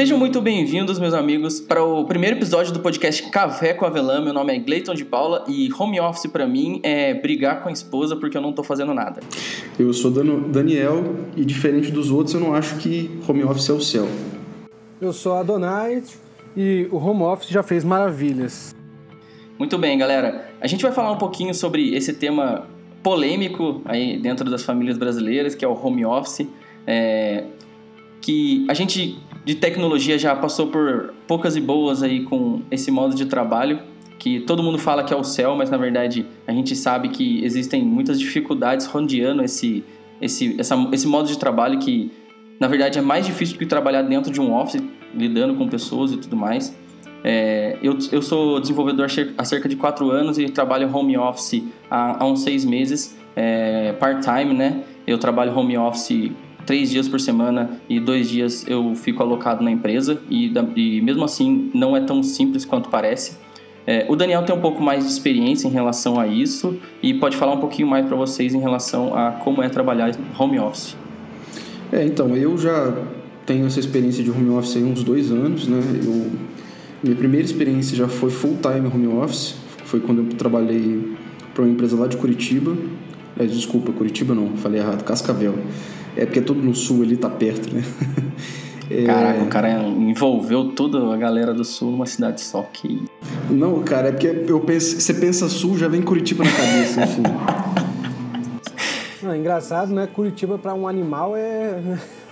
Sejam muito bem-vindos, meus amigos, para o primeiro episódio do podcast Café com Avelã. Meu nome é Gleiton de Paula e home office para mim é brigar com a esposa porque eu não tô fazendo nada. Eu sou Daniel e diferente dos outros, eu não acho que home office é o céu. Eu sou Adonai e o home office já fez maravilhas. Muito bem, galera. A gente vai falar um pouquinho sobre esse tema polêmico aí dentro das famílias brasileiras, que é o home office. É, que a gente de tecnologia já passou por poucas e boas aí com esse modo de trabalho, que todo mundo fala que é o céu, mas na verdade a gente sabe que existem muitas dificuldades rodeando esse, esse, essa, esse modo de trabalho que na verdade é mais difícil do que trabalhar dentro de um office, lidando com pessoas e tudo mais. É, eu, eu sou desenvolvedor há cerca de quatro anos e trabalho home office há, há uns seis meses, é, part-time, né? Eu trabalho home office três dias por semana e dois dias eu fico alocado na empresa e, e mesmo assim não é tão simples quanto parece. É, o Daniel tem um pouco mais de experiência em relação a isso e pode falar um pouquinho mais para vocês em relação a como é trabalhar home office. É, então, eu já tenho essa experiência de home office há uns dois anos, né? Eu, minha primeira experiência já foi full time home office, foi quando eu trabalhei para uma empresa lá de Curitiba. É, desculpa, Curitiba não, falei errado, Cascavel. É porque tudo no sul ali, tá perto, né? É... Caraca, o cara envolveu toda a galera do sul numa cidade só que. Não, cara, é porque eu penso, você pensa sul, já vem Curitiba na cabeça, enfim. Não, é engraçado, né? Curitiba para um animal é.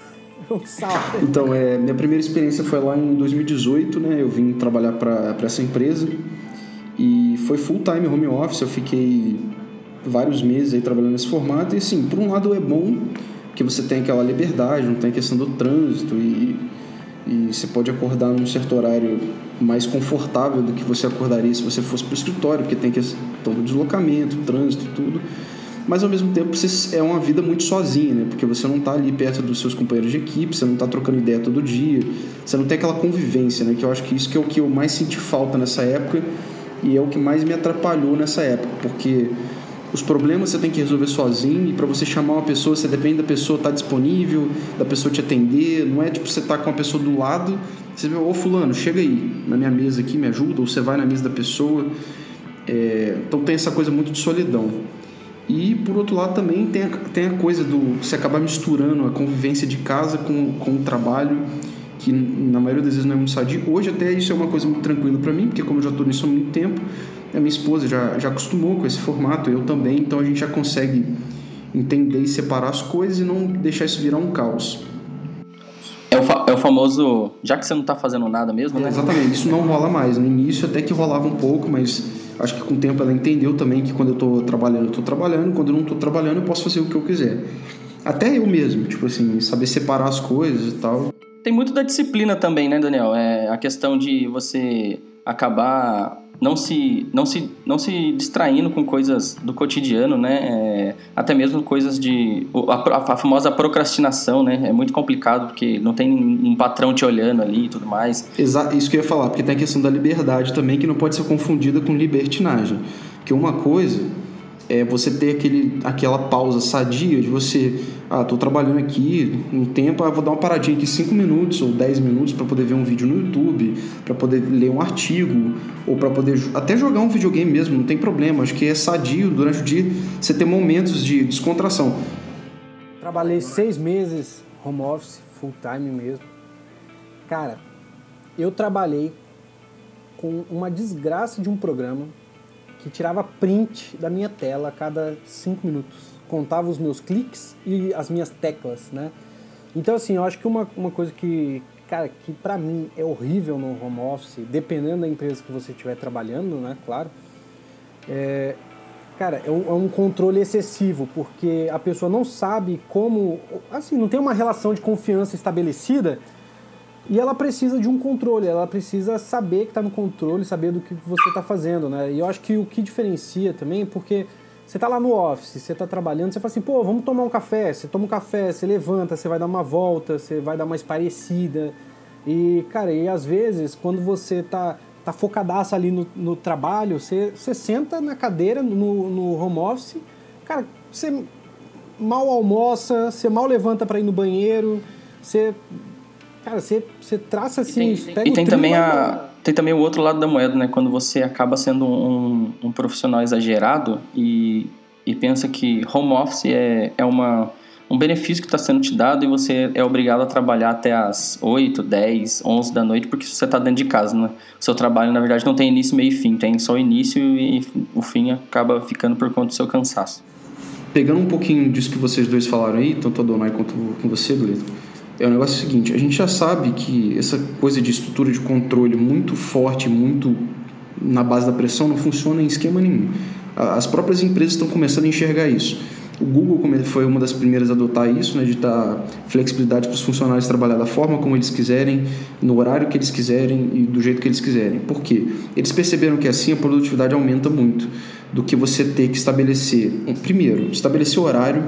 um salto. Então, é, minha primeira experiência foi lá em 2018, né? Eu vim trabalhar para essa empresa e foi full time home office. Eu fiquei vários meses aí trabalhando nesse formato e, assim, por um lado é bom que você tem aquela liberdade, não tem questão do trânsito e, e você pode acordar num certo horário mais confortável do que você acordaria se você fosse para o escritório, porque tem questão do deslocamento, trânsito, tudo. Mas ao mesmo tempo você é uma vida muito sozinha, né? Porque você não está ali perto dos seus companheiros de equipe, você não está trocando ideia todo dia, você não tem aquela convivência, né? Que eu acho que isso que é o que eu mais senti falta nessa época e é o que mais me atrapalhou nessa época, porque os problemas você tem que resolver sozinho e para você chamar uma pessoa você depende da pessoa estar tá disponível, da pessoa te atender, não é tipo você tá com a pessoa do lado, você vê, ô fulano, chega aí na minha mesa aqui, me ajuda, ou você vai na mesa da pessoa. É, então tem essa coisa muito de solidão. E por outro lado também tem a, tem a coisa do você acabar misturando a convivência de casa com, com o trabalho, que na maioria das vezes não é muito sadio. Hoje até isso é uma coisa muito tranquila para mim, porque como eu já estou nisso há muito tempo, a minha esposa já, já acostumou com esse formato, eu também, então a gente já consegue entender e separar as coisas e não deixar isso virar um caos. É o, é o famoso, já que você não está fazendo nada mesmo, é, né? Exatamente, isso não rola mais. No início até que rolava um pouco, mas acho que com o tempo ela entendeu também que quando eu estou trabalhando, eu estou trabalhando, quando eu não estou trabalhando, eu posso fazer o que eu quiser. Até eu mesmo, tipo assim, saber separar as coisas e tal. Tem muito da disciplina também, né, Daniel? É a questão de você acabar não se, não se, não se distraindo com coisas do cotidiano, né? É, até mesmo coisas de. A, a, famosa procrastinação, né? É muito complicado porque não tem um patrão te olhando ali e tudo mais. Exato, isso que eu ia falar, porque tem a questão da liberdade também que não pode ser confundida com libertinagem. Porque uma coisa é você ter aquele, aquela pausa sadia de você, ah, tô trabalhando aqui um tempo, ah, vou dar uma paradinha aqui 5 minutos ou 10 minutos para poder ver um vídeo no YouTube, para poder ler um artigo ou para poder até jogar um videogame mesmo, não tem problema. Acho que é sadio durante o dia você ter momentos de descontração. Trabalhei seis meses home office, full time mesmo. Cara, eu trabalhei com uma desgraça de um programa que tirava print da minha tela a cada cinco minutos. Contava os meus cliques e as minhas teclas, né? Então, assim, eu acho que uma, uma coisa que, cara, que pra mim é horrível no home office, dependendo da empresa que você estiver trabalhando, né? Claro. É, cara, é um, é um, controle excessivo, porque a pessoa não sabe como. Assim, não tem uma relação de confiança estabelecida e ela precisa de um controle, ela precisa saber que está no controle, saber do que você está fazendo, né? E eu acho que o que diferencia também, porque você está lá no office, você está trabalhando, você fala assim, pô, vamos tomar um café. Você toma um café, você levanta, você vai dar uma volta, você vai dar uma esparecida. E, cara, e às vezes, quando você tá, tá focadaço ali no, no trabalho, você, você senta na cadeira no, no home office, cara, você mal almoça, você mal levanta para ir no banheiro, você cara, você, você traça assim, e tem, e tem também a tem também o outro lado da moeda, né? Quando você acaba sendo um, um profissional exagerado e, e pensa que home office é, é uma um benefício que está sendo te dado e você é obrigado a trabalhar até as 8, 10, 11 da noite porque você está dentro de casa, né? O seu trabalho, na verdade, não tem início, meio e fim, tem só início e o fim acaba ficando por conta do seu cansaço. Pegando um pouquinho disso que vocês dois falaram aí, tanto a Donai quanto com você, Gleito, é o negócio seguinte, a gente já sabe que essa coisa de estrutura de controle muito forte, muito na base da pressão, não funciona em esquema nenhum. As próprias empresas estão começando a enxergar isso. O Google foi uma das primeiras a adotar isso, né, de dar flexibilidade para os funcionários trabalhar da forma como eles quiserem, no horário que eles quiserem e do jeito que eles quiserem. Por quê? Eles perceberam que assim a produtividade aumenta muito do que você ter que estabelecer. Primeiro, estabelecer horário,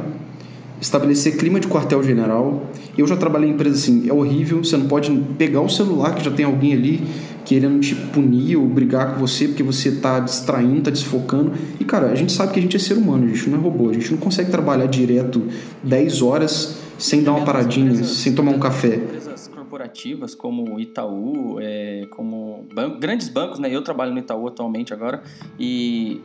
estabelecer clima de quartel-general. Eu já trabalhei em empresa assim, é horrível, você não pode pegar o celular que já tem alguém ali querendo te punir ou brigar com você porque você está distraindo, está desfocando. E cara, a gente sabe que a gente é ser humano, a gente não é robô, a gente não consegue trabalhar direto 10 horas sem dar uma paradinha, sem tomar um café Empresas corporativas como Itaú, é, como grandes bancos, né? Eu trabalho no Itaú atualmente agora e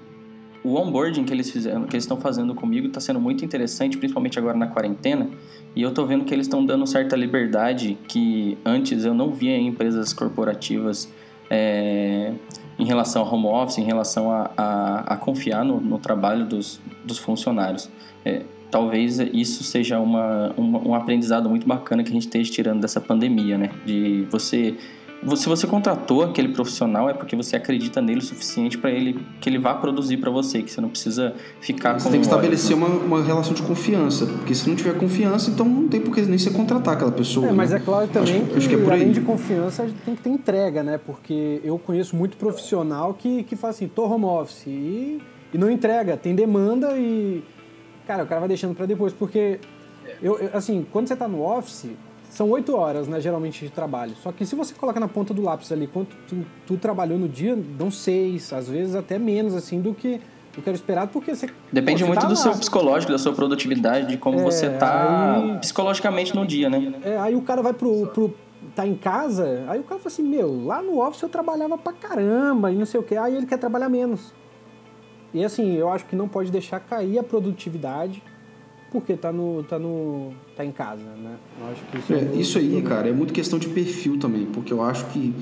o onboarding que eles fizeram, que eles estão fazendo comigo, está sendo muito interessante, principalmente agora na quarentena. E eu estou vendo que eles estão dando certa liberdade que antes eu não via em empresas corporativas é, em relação ao home office, em relação a, a, a confiar no, no, trabalho dos, dos funcionários. É, talvez isso seja uma, uma, um aprendizado muito bacana que a gente esteja tirando dessa pandemia, né? De você se você contratou aquele profissional é porque você acredita nele o suficiente para ele que ele vá produzir para você, que você não precisa ficar você com tem que estabelecer uma, uma relação de confiança, porque se não tiver confiança, então não tem por que nem você contratar aquela pessoa. É, né? mas é claro também acho, que, acho que é além de confiança tem que ter entrega, né? Porque eu conheço muito profissional que, que fala assim, tô home office e, e não entrega, tem demanda e cara, o cara vai deixando para depois, porque eu, eu, assim, quando você tá no office, são oito horas, né, geralmente, de trabalho. Só que se você coloca na ponta do lápis ali quanto tu, tu trabalhou no dia, dão seis, às vezes até menos, assim, do que eu quero esperar, porque você. Depende você muito tá do lá. seu psicológico, da sua produtividade, de como é, você tá aí, psicologicamente no dia, né? É, aí o cara vai pro, pro. tá em casa, aí o cara fala assim: meu, lá no office eu trabalhava pra caramba e não sei o que, aí ele quer trabalhar menos. E assim, eu acho que não pode deixar cair a produtividade porque tá no tá no tá em casa, né? Eu acho que isso, é, é isso aí, cara, é muito questão de perfil também, porque eu acho que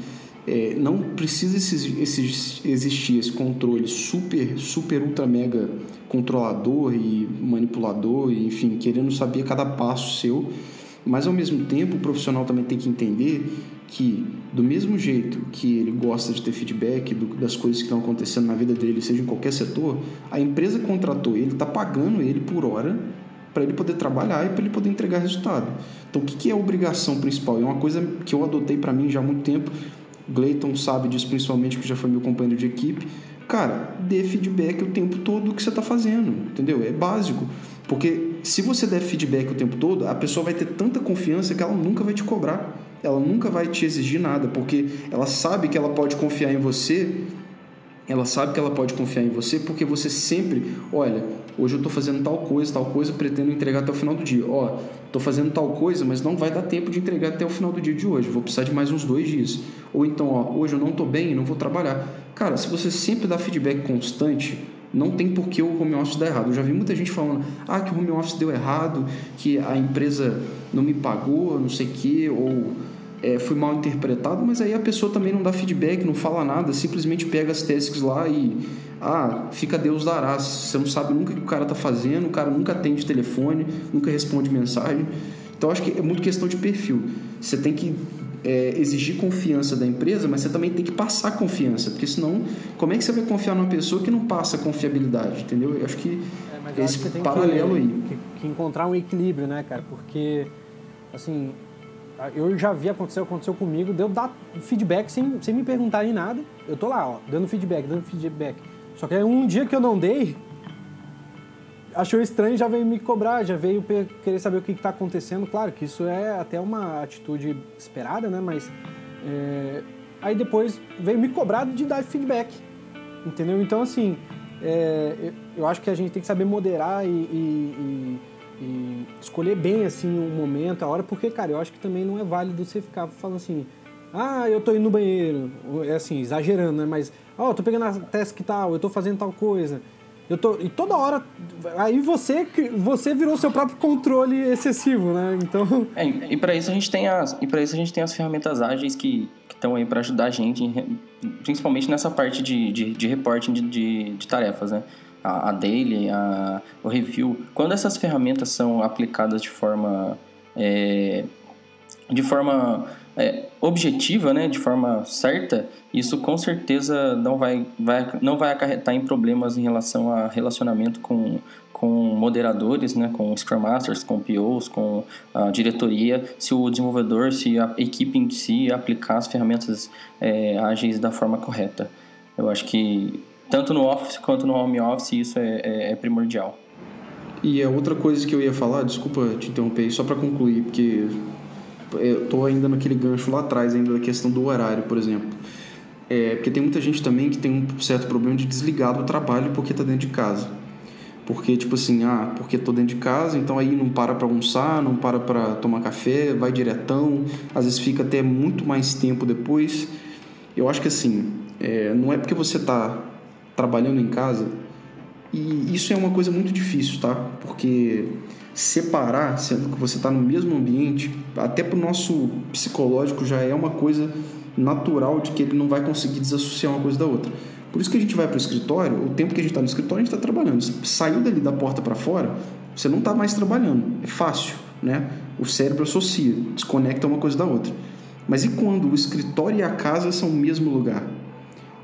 é, não precisa esse, esse, existir esse controle super, super, ultra mega controlador e manipulador, e, enfim, querendo saber cada passo seu, mas ao mesmo tempo o profissional também tem que entender que, do mesmo jeito que ele gosta de ter feedback do, das coisas que estão acontecendo na vida dele, seja em qualquer setor, a empresa contratou ele, está pagando ele por hora para ele poder trabalhar e para ele poder entregar resultado. Então, o que, que é a obrigação principal? É uma coisa que eu adotei para mim já há muito tempo. Gleiton sabe disso principalmente, que já foi meu companheiro de equipe. Cara, dê feedback o tempo todo do que você está fazendo, entendeu? É básico. Porque se você der feedback o tempo todo, a pessoa vai ter tanta confiança que ela nunca vai te cobrar. Ela nunca vai te exigir nada, porque ela sabe que ela pode confiar em você ela sabe que ela pode confiar em você porque você sempre, olha, hoje eu estou fazendo tal coisa, tal coisa, pretendo entregar até o final do dia. Ó, estou fazendo tal coisa, mas não vai dar tempo de entregar até o final do dia de hoje. Vou precisar de mais uns dois dias. Ou então, ó, hoje eu não estou bem, não vou trabalhar. Cara, se você sempre dá feedback constante, não tem por que o home office dar errado. Eu já vi muita gente falando, ah, que o home office deu errado, que a empresa não me pagou, não sei o quê, ou é, fui mal interpretado, mas aí a pessoa também não dá feedback, não fala nada, simplesmente pega as tasks lá e ah, fica Deus dará. Você não sabe nunca o que o cara tá fazendo, o cara nunca atende telefone, nunca responde mensagem. Então acho que é muito questão de perfil. Você tem que é, exigir confiança da empresa, mas você também tem que passar confiança, porque senão, como é que você vai confiar numa pessoa que não passa confiabilidade, entendeu? Eu acho que é, esse acho que paralelo que, aí. Que, que encontrar um equilíbrio, né, cara? Porque, assim, eu já vi acontecer, aconteceu comigo, deu dar feedback sem, sem me perguntar em nada. Eu tô lá, ó, dando feedback, dando feedback. Só que aí um dia que eu não dei, achou estranho já veio me cobrar, já veio querer saber o que está acontecendo. Claro que isso é até uma atitude esperada, né? Mas é... aí depois veio me cobrar de dar feedback, entendeu? Então, assim, é... eu acho que a gente tem que saber moderar e, e, e e escolher bem assim o momento, a hora, porque, cara, eu acho que também não é válido você ficar falando assim, ah, eu tô indo no banheiro, é assim, exagerando, né? Mas, ó, oh, tô pegando a task tal, eu tô fazendo tal coisa. Eu tô, e toda hora. Aí você, você virou seu próprio controle excessivo, né? Então. É, e para isso a gente tem as. E para isso a gente tem as ferramentas ágeis que estão aí para ajudar a gente, principalmente nessa parte de, de, de reporting de, de, de tarefas, né? A, a daily, a, o review, quando essas ferramentas são aplicadas de forma é, de forma é, objetiva, né, de forma certa, isso com certeza não vai, vai, não vai acarretar em problemas em relação a relacionamento com, com moderadores, né, com Scrum Masters, com POs, com a diretoria, se o desenvolvedor, se a equipe em si aplicar as ferramentas é, ágeis da forma correta. Eu acho que tanto no Office quanto no Home Office, isso é, é, é primordial. E a outra coisa que eu ia falar, desculpa te interromper, só para concluir, porque eu tô ainda naquele gancho lá atrás, ainda da questão do horário, por exemplo. É, porque tem muita gente também que tem um certo problema de desligar do trabalho porque tá dentro de casa. Porque, tipo assim, ah, porque tô dentro de casa, então aí não para para almoçar, não para para tomar café, vai diretão, às vezes fica até muito mais tempo depois. Eu acho que assim, é, não é porque você tá trabalhando em casa. E isso é uma coisa muito difícil, tá? Porque separar, sendo que você está no mesmo ambiente, até para o nosso psicológico já é uma coisa natural de que ele não vai conseguir desassociar uma coisa da outra. Por isso que a gente vai para o escritório, o tempo que a gente está no escritório, a gente está trabalhando. Você saiu dali da porta para fora, você não está mais trabalhando. É fácil, né? O cérebro associa, desconecta uma coisa da outra. Mas e quando o escritório e a casa são o mesmo lugar?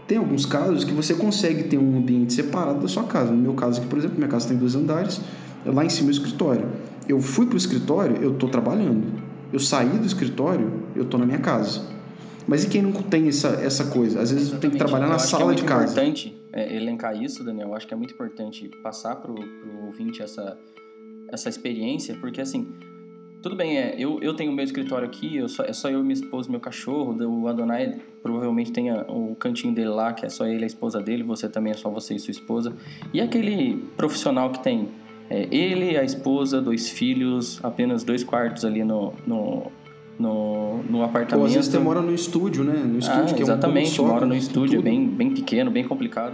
Tem alguns casos que você consegue ter um ambiente separado da sua casa. No meu caso aqui, por exemplo, minha casa tem dois andares, lá em cima é o escritório. Eu fui para o escritório, eu estou trabalhando. Eu saí do escritório, eu estou na minha casa. Mas e quem não tem essa, essa coisa? Às vezes tem que trabalhar na sala é de casa. É muito importante elencar isso, Daniel. Eu acho que é muito importante passar para o ouvinte essa, essa experiência, porque assim, tudo bem, é, eu, eu tenho meu escritório aqui, eu só, é só eu, minha esposa e meu cachorro. O Adonai provavelmente tem o cantinho dele lá, que é só ele e a esposa dele. Você também é só você e sua esposa. E aquele profissional que tem é, ele, a esposa, dois filhos, apenas dois quartos ali no, no, no, no apartamento. Ou às vezes você mora no estúdio, né? No estúdio, ah, que é um Exatamente, mora no estúdio, é bem, bem pequeno, bem complicado.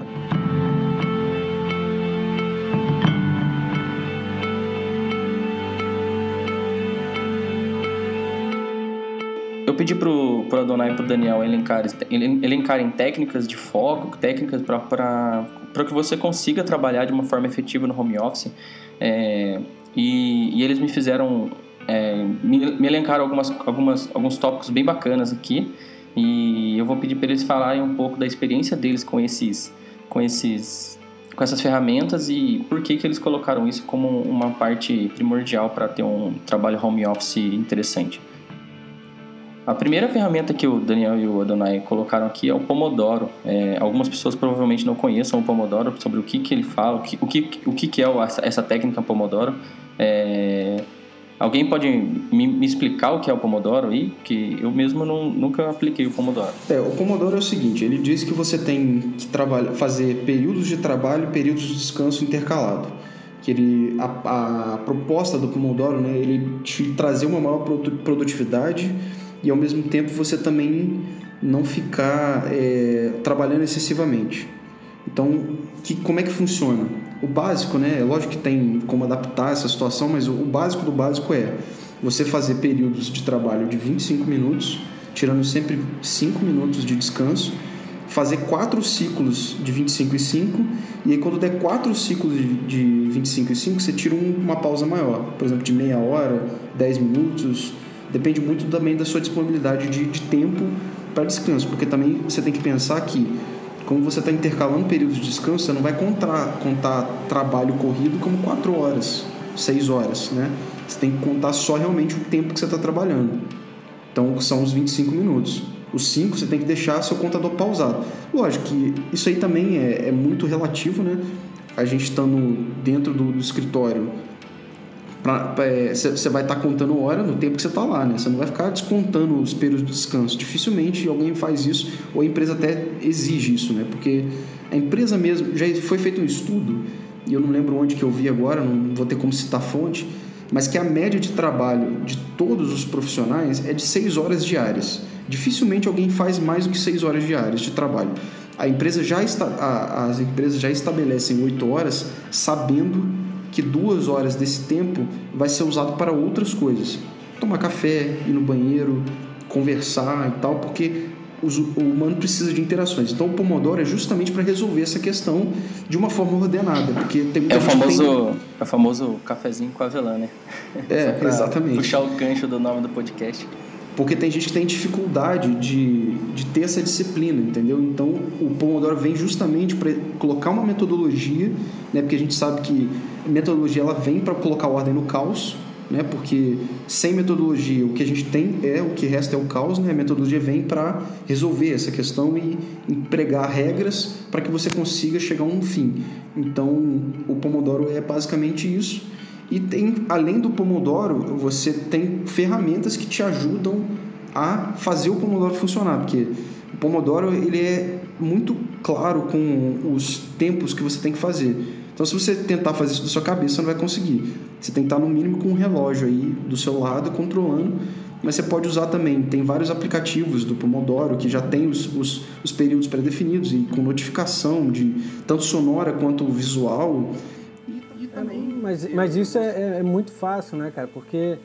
Pedi pro, pro Adonai e pro Daniel elencarem, elencarem técnicas de foco, técnicas para que você consiga trabalhar de uma forma efetiva no home office. É, e, e, eles me fizeram, é, me, me, elencaram algumas, algumas, alguns tópicos bem bacanas aqui. E eu vou pedir para eles falarem um pouco da experiência deles com esses, com esses, com essas ferramentas e por que que eles colocaram isso como uma parte primordial para ter um trabalho home office interessante. A primeira ferramenta que o Daniel e o Adonai colocaram aqui é o Pomodoro. É, algumas pessoas provavelmente não conheçam o Pomodoro, sobre o que, que ele fala, o que, o que, o que, que é essa técnica Pomodoro. É, alguém pode me, me, explicar o que é o Pomodoro aí? Que eu mesmo não, nunca apliquei o Pomodoro. É, o Pomodoro é o seguinte, ele diz que você tem que fazer períodos de trabalho e períodos de descanso intercalado que ele a, a proposta do Pomodoro, né, ele te trazer uma maior produtividade e ao mesmo tempo você também não ficar é, trabalhando excessivamente. Então, que, como é que funciona? O básico, né? É lógico que tem como adaptar essa situação, mas o, o básico do básico é você fazer períodos de trabalho de 25 minutos, tirando sempre 5 minutos de descanso, fazer quatro ciclos de 25 e 5, e aí quando der quatro ciclos de, de 25 e 5, você tira um, uma pausa maior, por exemplo, de meia hora, 10 minutos, depende muito também da sua disponibilidade de, de tempo para descanso, porque também você tem que pensar que, como você está intercalando períodos de descanso, você não vai contar, contar trabalho corrido como 4 horas, 6 horas, né? Você tem que contar só realmente o tempo que você está trabalhando. Então, são os 25 minutos. Os 5 você tem que deixar seu contador pausado. Lógico que isso aí também é, é muito relativo, né? A gente estando dentro do, do escritório você é, vai estar tá contando hora no tempo que você está lá, né? Você não vai ficar descontando os períodos de descanso. Dificilmente alguém faz isso, ou a empresa até exige isso, né? Porque a empresa mesmo, já foi feito um estudo, e eu não lembro onde que eu vi agora, não vou ter como citar a fonte, mas que a média de trabalho de todos os profissionais é de 6 horas diárias. Dificilmente alguém faz mais do que 6 horas diárias de trabalho. A empresa já está, a, as empresas já estabelecem 8 horas sabendo que duas horas desse tempo vai ser usado para outras coisas. Tomar café, ir no banheiro, conversar e tal, porque o humano precisa de interações. Então o Pomodoro é justamente para resolver essa questão de uma forma ordenada, porque tem é o famoso tem... é o famoso cafezinho com avelã, né? É, exatamente. Puxar o gancho do nome do podcast. Porque tem gente que tem dificuldade de, de ter essa disciplina, entendeu? Então o Pomodoro vem justamente para colocar uma metodologia, né? Porque a gente sabe que metodologia ela vem para colocar ordem no caos, né? Porque sem metodologia o que a gente tem é o que resta é o caos, né? A metodologia vem para resolver essa questão e empregar regras para que você consiga chegar a um fim. Então, o Pomodoro é basicamente isso. E tem, além do Pomodoro, você tem ferramentas que te ajudam a fazer o Pomodoro funcionar, porque o Pomodoro ele é muito claro com os tempos que você tem que fazer. Então, se você tentar fazer isso da sua cabeça, você não vai conseguir. Você tem que estar no mínimo com um relógio aí do seu lado controlando, mas você pode usar também. Tem vários aplicativos do Pomodoro que já tem os, os, os períodos pré-definidos e com notificação de tanto sonora quanto visual. E, e também. É, mas, mas isso é, é, é muito fácil, né, cara? Porque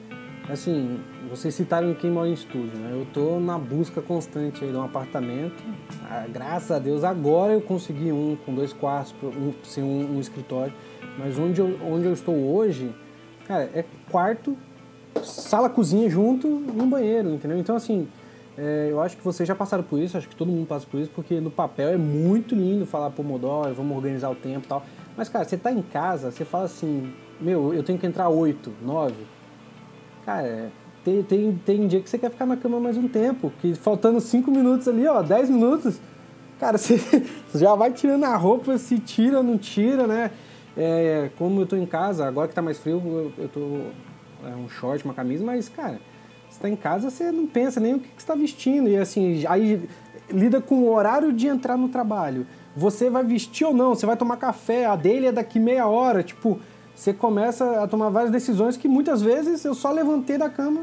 assim, vocês citaram quem mora em estúdio, né? Eu tô na busca constante aí de um apartamento. Ah, graças a Deus, agora eu consegui um com dois quartos, um, sem um, um escritório. Mas onde eu, onde eu estou hoje, cara, é quarto, sala, cozinha junto e um banheiro, entendeu? Então, assim, é, eu acho que vocês já passaram por isso, acho que todo mundo passa por isso, porque no papel é muito lindo falar Pomodoro, vamos organizar o tempo e tal. Mas, cara, você tá em casa, você fala assim, meu, eu tenho que entrar oito, nove Cara, tem, tem, tem dia que você quer ficar na cama mais um tempo, que faltando 5 minutos ali, ó, 10 minutos, cara, você, você, já vai tirando a roupa, se tira, não tira, né? É, como eu tô em casa, agora que tá mais frio, eu, eu tô. É um short, uma camisa, mas, cara, você tá em casa, você não pensa nem o que, que você tá vestindo. E assim, aí lida com o horário de entrar no trabalho. Você vai vestir ou não, você vai tomar café, a dele é daqui meia hora, tipo você começa a tomar várias decisões que muitas vezes eu só levantei da cama.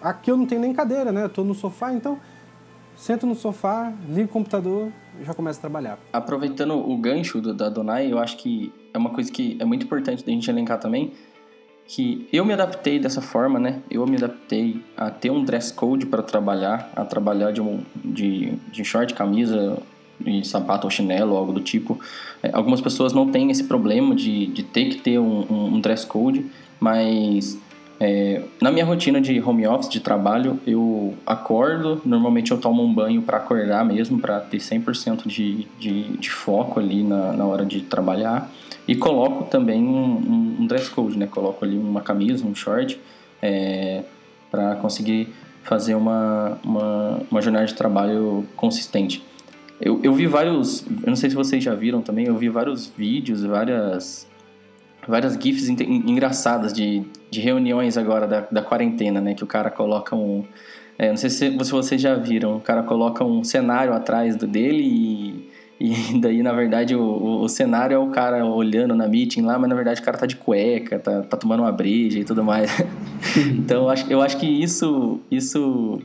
Aqui eu não tenho nem cadeira, né? Eu tô no sofá, então sento no sofá, ligo o computador e já começo a trabalhar. Aproveitando o gancho do, da Donai, eu acho que é uma coisa que é muito importante da gente elencar também, que eu me adaptei dessa forma, né? Eu me adaptei a ter um dress code para trabalhar, a trabalhar de, um, de, de short, camisa, de sapato ou chinelo, algo do tipo. É, algumas pessoas não têm esse problema de, de ter que ter um, um, um dress code, mas é, na minha rotina de home office, de trabalho, eu acordo, normalmente eu tomo um banho para acordar mesmo, para ter 100% de, de, de foco ali na, na hora de trabalhar. E coloco também um, um, dress code, né? Coloco ali uma camisa, um short, é, para conseguir fazer uma, uma, uma jornada de trabalho consistente. Eu, eu vi vários, eu não sei se vocês já viram também, eu vi vários vídeos, várias várias gifs engraçadas de, de reuniões agora da, da quarentena, né? Que o cara coloca um... É, não sei se, vocês já viram, o cara coloca um cenário atrás do, dele e, e daí, na verdade, o, o, o, cenário é o cara olhando na meeting lá, mas na verdade o cara tá de cueca, tá, tá tomando uma breja e tudo mais. então, eu acho, eu acho que isso, isso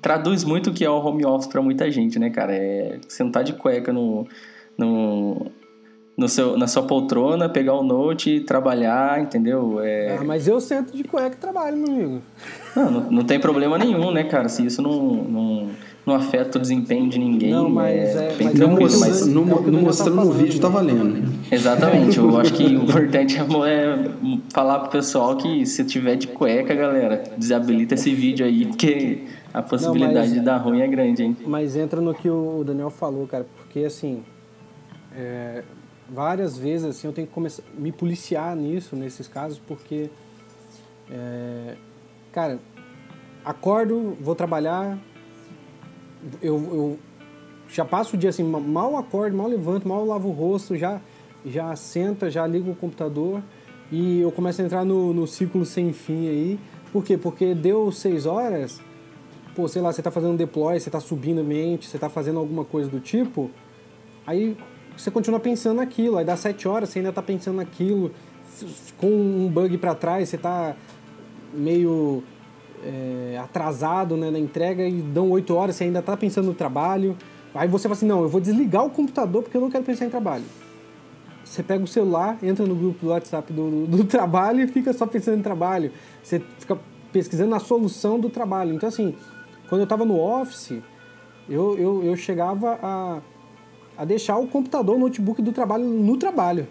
traduz muito o que é o home office para muita gente, né, cara? É sentar de cueca no, no, no seu, na sua poltrona, pegar o note, trabalhar, entendeu? É... Ah, mas eu sento de cueca e trabalho, meu amigo. Não, não, não, tem problema nenhum, né, cara? Se isso não, não, não afeta o desempenho de ninguém, não, mas é, é bem mas tranquilo. É mas não, é não mostrando tá no vídeo, tá valendo, né? Exatamente. Eu acho que o importante é, é falar pro pessoal que se tiver de cueca, galera, desabilita esse vídeo aí, porque a possibilidade não, mas, de dar ruim é grande, hein? Mas entra no que o Daniel falou, cara, porque assim, é, várias vezes assim eu tenho que começar me policiar nisso, nesses casos, porque, é, cara, acordo, vou trabalhar, eu, eu já passo o dia assim, mal acordo, mal levanto, mal lavo o rosto, já, já senta, já ligo o computador e eu começo a entrar no, no ciclo sem fim aí. Por quê? Porque deu seis horas pô, sei lá, você está fazendo um deploy, você está subindo mente, você está fazendo alguma coisa do tipo, aí você continua pensando naquilo, aí dá sete horas, você ainda está pensando naquilo, com um bug para trás, você está meio é, atrasado né, na entrega e dão 8 horas, você ainda está pensando no trabalho. Aí você fala assim, não, eu vou desligar o computador porque eu não quero pensar em trabalho. Você pega o celular, entra no grupo do WhatsApp do, do trabalho e fica só pensando em trabalho. Você fica pesquisando a solução do trabalho. Então, assim, quando eu estava no Office, eu, eu, eu chegava a, a deixar o computador, o notebook do trabalho no trabalho.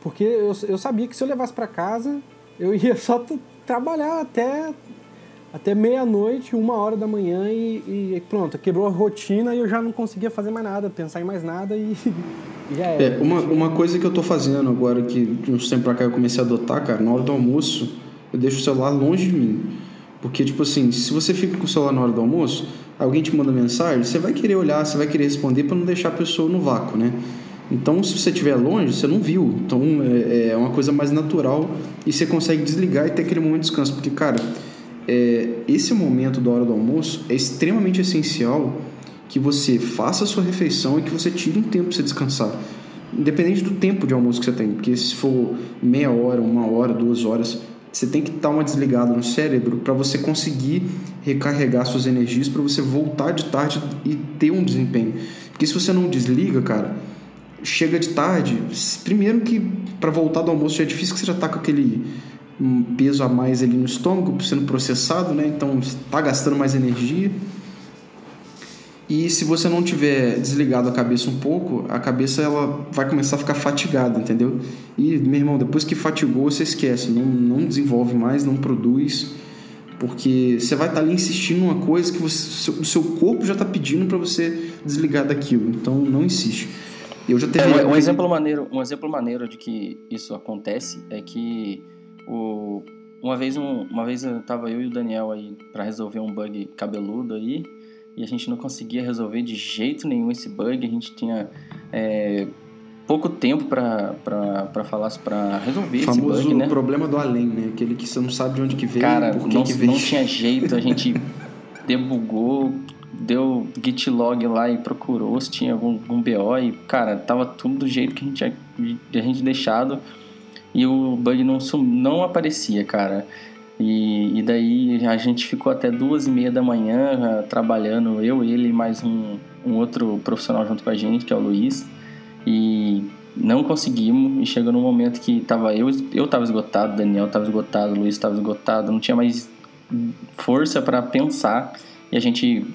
Porque eu, eu sabia que se eu levasse para casa, eu ia só trabalhar até até meia-noite, uma hora da manhã e, e, pronto, quebrou a rotina e eu já não conseguia fazer mais nada, pensar em mais nada e, e já era. É, uma, uma coisa que eu tô fazendo agora, que de uns tempos pra cá eu comecei a adotar, cara, na hora do almoço, eu deixo o celular longe de mim. Porque, tipo assim, se você fica com o celular na hora do almoço, alguém te manda mensagem, você vai querer olhar, você vai querer responder para não deixar a pessoa no vácuo, né? Então, se você estiver longe, você não viu. Então, é, é uma coisa mais natural e você consegue desligar e ter aquele momento de descanso. Porque, cara, é, esse momento da hora do almoço é extremamente essencial que você faça a sua refeição e que você tire um tempo para você descansar. Independente do tempo de almoço que você tem, porque se for meia hora, uma hora, duas horas, você tem que dar uma desligada no cérebro para você conseguir recarregar suas energias para você voltar de tarde e ter um desempenho. Porque se você não desliga, cara, chega de tarde, primeiro que para voltar do almoço já é difícil que você já tá com aquele um peso a mais ali no estômago sendo processado, né? Então está gastando mais energia. E se você não tiver desligado a cabeça um pouco, a cabeça ela vai começar a ficar fatigada, entendeu? E, meu irmão, depois que fatigou, você esquece, não, não desenvolve mais, não produz, porque você vai estar tá ali insistindo numa coisa que você, o seu corpo já está pedindo para você desligar daquilo. Então, não insiste. Eu já teve é, um, um exemplo maneiro, um exemplo maneiro de que isso acontece é que o, uma vez um, uma vez eu tava eu e o Daniel aí para resolver um bug cabeludo aí e a gente não conseguia resolver de jeito nenhum esse bug. A gente tinha é, pouco tempo para falar para resolver Famoso esse bug, né? problema do além, né? Aquele que você não sabe de onde que veio, Cara, por que não, que veio. não tinha jeito, a gente debugou, deu git log lá e procurou se tinha algum, algum BO e, cara, tava tudo do jeito que a gente tinha a gente deixado e o bug não, não aparecia, cara. E, e daí a gente ficou até duas e meia da manhã uh, trabalhando, eu, ele e mais um, um outro profissional junto com a gente, que é o Luiz. E não conseguimos, e chegou num momento que tava eu, eu tava esgotado, Daniel tava esgotado, Luiz tava esgotado, não tinha mais força para pensar. E a gente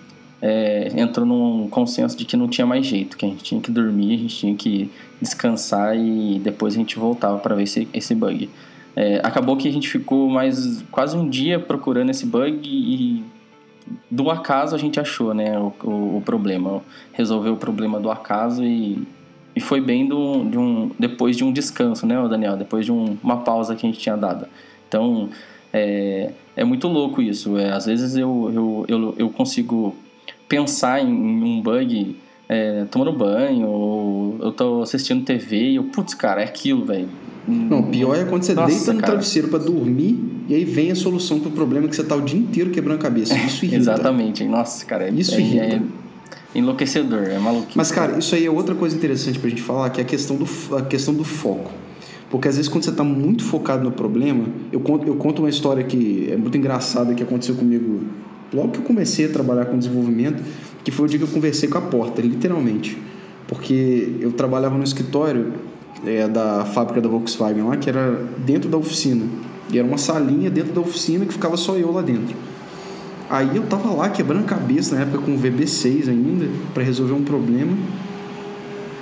é, entrou num consenso de que não tinha mais jeito, que a gente tinha que dormir, a gente tinha que descansar e depois a gente voltava para ver esse, esse bug. É, acabou que a gente ficou mais quase um dia procurando esse bug e do acaso a gente achou né, o, o, o problema. Resolveu o problema do acaso e, e foi bem do, de um, depois de um descanso, né, Daniel? Depois de um, uma pausa que a gente tinha dado. Então, é, é muito louco isso. É, às vezes eu, eu, eu, eu consigo pensar em, em um bug é, tomando banho, ou eu tô assistindo TV e eu, putz, cara, é aquilo, velho. Não, pior é quando você Nossa, deita no cara. travesseiro para dormir e aí vem a solução pro problema que você tá o dia inteiro quebrando a cabeça. Isso irrita. Exatamente. Nossa, cara, é, isso é, irrita. É enlouquecedor, é maluquinho. Mas, cara, isso aí é outra coisa interessante pra gente falar, que é a questão do, a questão do foco. Porque às vezes quando você está muito focado no problema, eu conto, eu conto uma história que é muito engraçada que aconteceu comigo logo que eu comecei a trabalhar com desenvolvimento que foi o dia que eu conversei com a porta, literalmente. Porque eu trabalhava no escritório é, da fábrica da Volkswagen lá, que era dentro da oficina. E era uma salinha dentro da oficina que ficava só eu lá dentro. Aí eu tava lá quebrando cabeça na época com o VB6 ainda, para resolver um problema.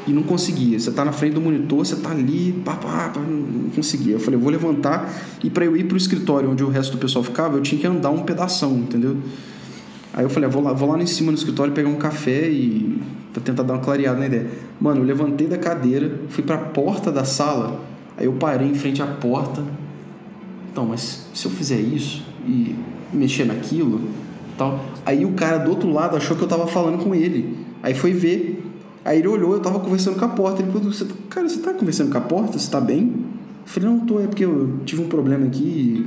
E não conseguia. Você tá na frente do monitor, você tá ali, pá, pá, pá, não conseguia. Eu falei, vou levantar e para eu ir pro escritório onde o resto do pessoal ficava, eu tinha que andar um pedaço, entendeu? Aí eu falei, ah, vou lá, vou lá em cima no escritório pegar um café e pra tentar dar uma clareada na ideia. Mano, eu levantei da cadeira, fui pra porta da sala, aí eu parei em frente à porta. Então, mas se eu fizer isso e mexer naquilo, tal. Aí o cara do outro lado achou que eu tava falando com ele. Aí foi ver. Aí ele olhou, eu tava conversando com a porta. Ele falou, você, tá, cara, você tá conversando com a porta? Você tá bem? Eu falei, não, tô, é porque eu tive um problema aqui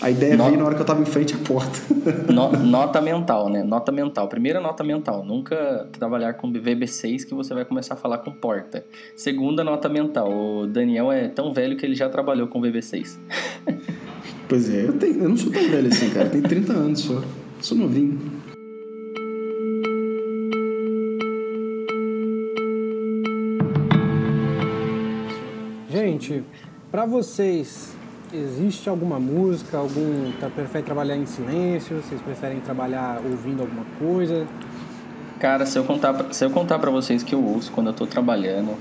a ideia nota... veio na hora que eu estava em frente à porta. nota mental, né? Nota mental. Primeira nota mental. Nunca trabalhar com VB6 que você vai começar a falar com porta. Segunda nota mental. O Daniel é tão velho que ele já trabalhou com VB6. Pois é, eu, tenho, eu não sou tão velho assim, cara. Eu tenho 30 anos só. Sou novinho. Gente, pra vocês, existe alguma música, algum. Tá, prefere trabalhar em silêncio? Vocês preferem trabalhar ouvindo alguma coisa? Cara, se eu contar, pra- se eu contar pra vocês que eu ouço quando eu tô trabalhando,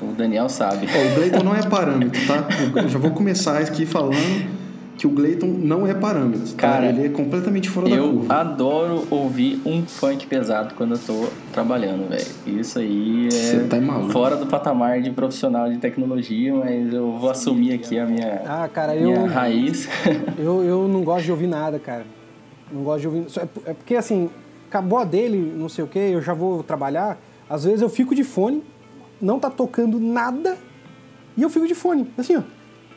o Daniel sabe. Ó, o Gleiton não é parâmetro, tá? Eu já vou começar aqui falando que o Gleiton não é parâmetro. tá? Cara, ele é completamente fora da Eu curva. adoro ouvir um funk pesado quando eu tô trabalhando, velho. Isso aí Você é tá maluco. fora do patamar de profissional de tecnologia, mas eu vou assumir aqui a minha, Ah, cara, minha eu. raiz. Eu, eu não gosto de ouvir nada, cara. Não gosto de ouvir. É é porque assim, acabou a dele, não sei o que, eu já vou trabalhar. Às vezes eu fico de fone, não tá tocando nada, e eu fico de fone. Assim, ó.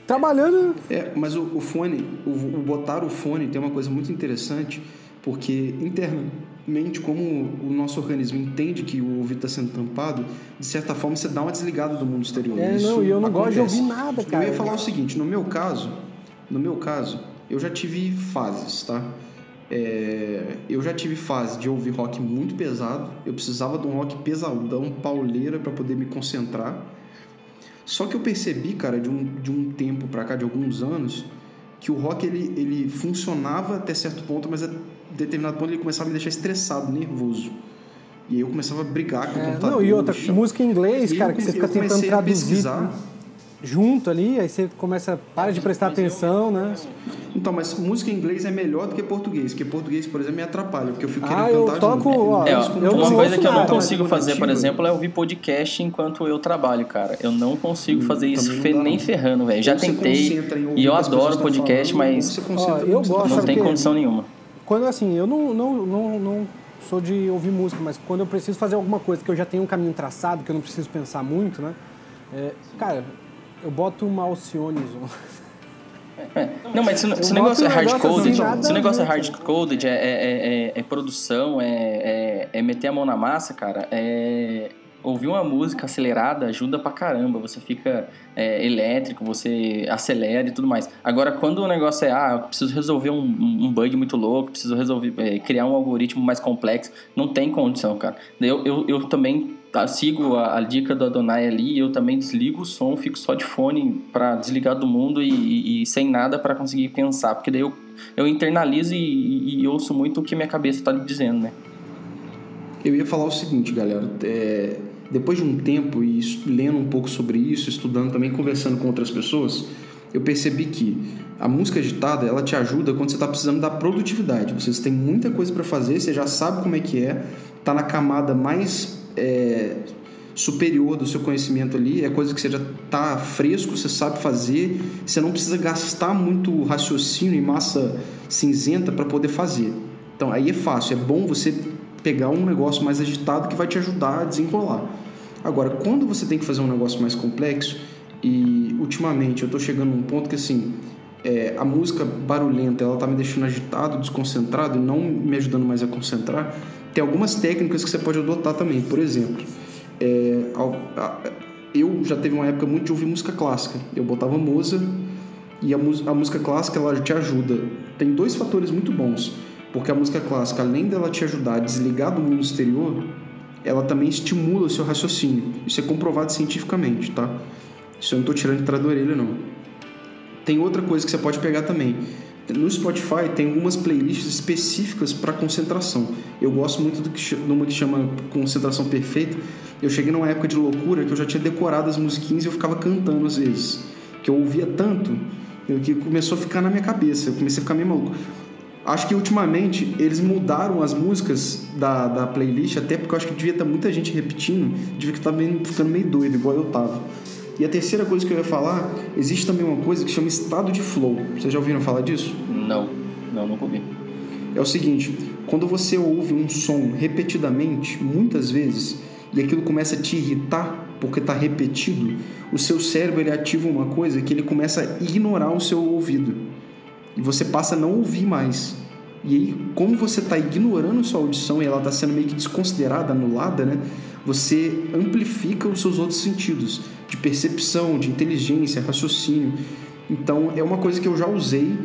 Trabalhando. É, mas o, o fone, o, o botar o fone tem uma coisa muito interessante, porque internamente, como o nosso organismo entende que o ouvido está sendo tampado, de certa forma você dá uma desligada do mundo exterior. É, Isso não, e eu não gosto de acontece. ouvir nada, cara. Eu ia falar o seguinte, no meu caso, no meu caso, eu já tive fases, tá? É, eu já tive fase de ouvir rock muito pesado, eu precisava de um rock pesadão, pauleira, para poder me concentrar. Só que eu percebi, cara, de um, de um tempo pra cá, de alguns anos, que o rock ele, ele funcionava até certo ponto, mas a determinado ponto ele começava a me deixar estressado, nervoso. E aí eu começava a brigar com o É, computador. não, e outra, música em inglês, cara, eu que você fica tentando traduzir pesquisar. Junto ali, aí você começa, para de prestar atenção, né? Então, mas música em inglês é melhor do que português, porque português, por exemplo, me atrapalha, porque eu fico Ah, querendo eu cantar toco, junto. ó, É, ó, eu uma coisa que eu não consigo fazer, por exemplo, é ouvir podcast enquanto eu trabalho, cara. Eu não consigo Hum, fazer isso fe- nem ferrando, velho. Já tentei concentra em ouvir e eu adoro podcast, falando, mas Ó, eu tá gosto, não tem condição nenhuma. Quando assim, eu não, não, não, não sou de ouvir música, mas quando eu preciso fazer alguma coisa que eu já tenho um caminho traçado, que eu não preciso pensar muito, né? É, cara, eu boto uma Alcione. É. Não, mas se, se o negócio é hard-coded, assim, se o negócio é hard-coded, é, é, é, é- é produção, é, é, é meter a mão na massa, cara, é... Ouvir uma música acelerada ajuda pra caramba, você fica é, elétrico, você acelera e tudo mais. Agora, quando o negócio é, ah, eu preciso resolver um, um bug muito louco, preciso resolver, é, criar um algoritmo mais complexo, não tem condição, cara. Eu, eu, eu também tá, sigo a, a dica do Adonai ali, eu também desligo o som, fico só de fone pra desligar do mundo e, e- e sem nada pra conseguir pensar, porque daí eu, eu internalizo e, e- ouço muito o que minha cabeça tá dizendo, né? Eu ia falar o seguinte, galera. é, depois de um tempo e lendo um pouco sobre isso, estudando também, conversando com outras pessoas, eu percebi que a música agitada ela te ajuda quando você está precisando da produtividade. Você tem muita coisa para fazer, você já sabe como é que é, tá na camada mais é, superior do seu conhecimento ali, é coisa que você já tá fresco, você sabe fazer, você não precisa gastar muito raciocínio e massa cinzenta para poder fazer. Então aí é fácil, é bom você pegar um negócio mais agitado que vai te ajudar a desenrolar. Agora, quando você tem que fazer um negócio mais complexo, e ultimamente eu tô chegando num ponto que assim, é, a música barulhenta ela tá me deixando agitado, desconcentrado não me ajudando mais a concentrar, tem algumas técnicas que você pode adotar também. Por exemplo, é, eu já teve uma época muito de ouvir música clássica. Eu botava Mozart e a, a música clássica ela te ajuda. Tem dois fatores muito bons, porque a música clássica, além dela te ajudar a desligar do mundo exterior, ela também estimula o seu raciocínio. Isso é comprovado cientificamente, tá? Isso eu não estou tirando de trás da orelha, não. Tem outra coisa que você pode pegar também. No Spotify tem algumas playlists específicas para concentração. Eu gosto muito do que, de uma que chama Concentração Perfeita. Eu cheguei numa época de loucura que eu já tinha decorado as musiquinhas e eu ficava cantando às vezes. Que eu ouvia tanto que começou a ficar na minha cabeça. Eu comecei a ficar meio maluco. Acho que ultimamente eles mudaram as músicas da, da playlist, até porque eu acho que devia estar muita gente repetindo, devia estar meio, ficando meio doido, igual eu tava. E a terceira coisa que eu ia falar, existe também uma coisa que chama estado de flow. Vocês já ouviram falar disso? Não, não, nunca ouvi. É o seguinte, quando você ouve um som repetidamente, muitas vezes, e aquilo começa a te irritar porque está repetido, o seu cérebro ele ativa uma coisa que ele começa a ignorar o seu ouvido. E você passa a não ouvir mais. E aí, como você está ignorando sua audição e ela está sendo meio que desconsiderada, anulada, né? Você amplifica os seus outros sentidos, de percepção, de inteligência, raciocínio. Então, é uma coisa que eu já usei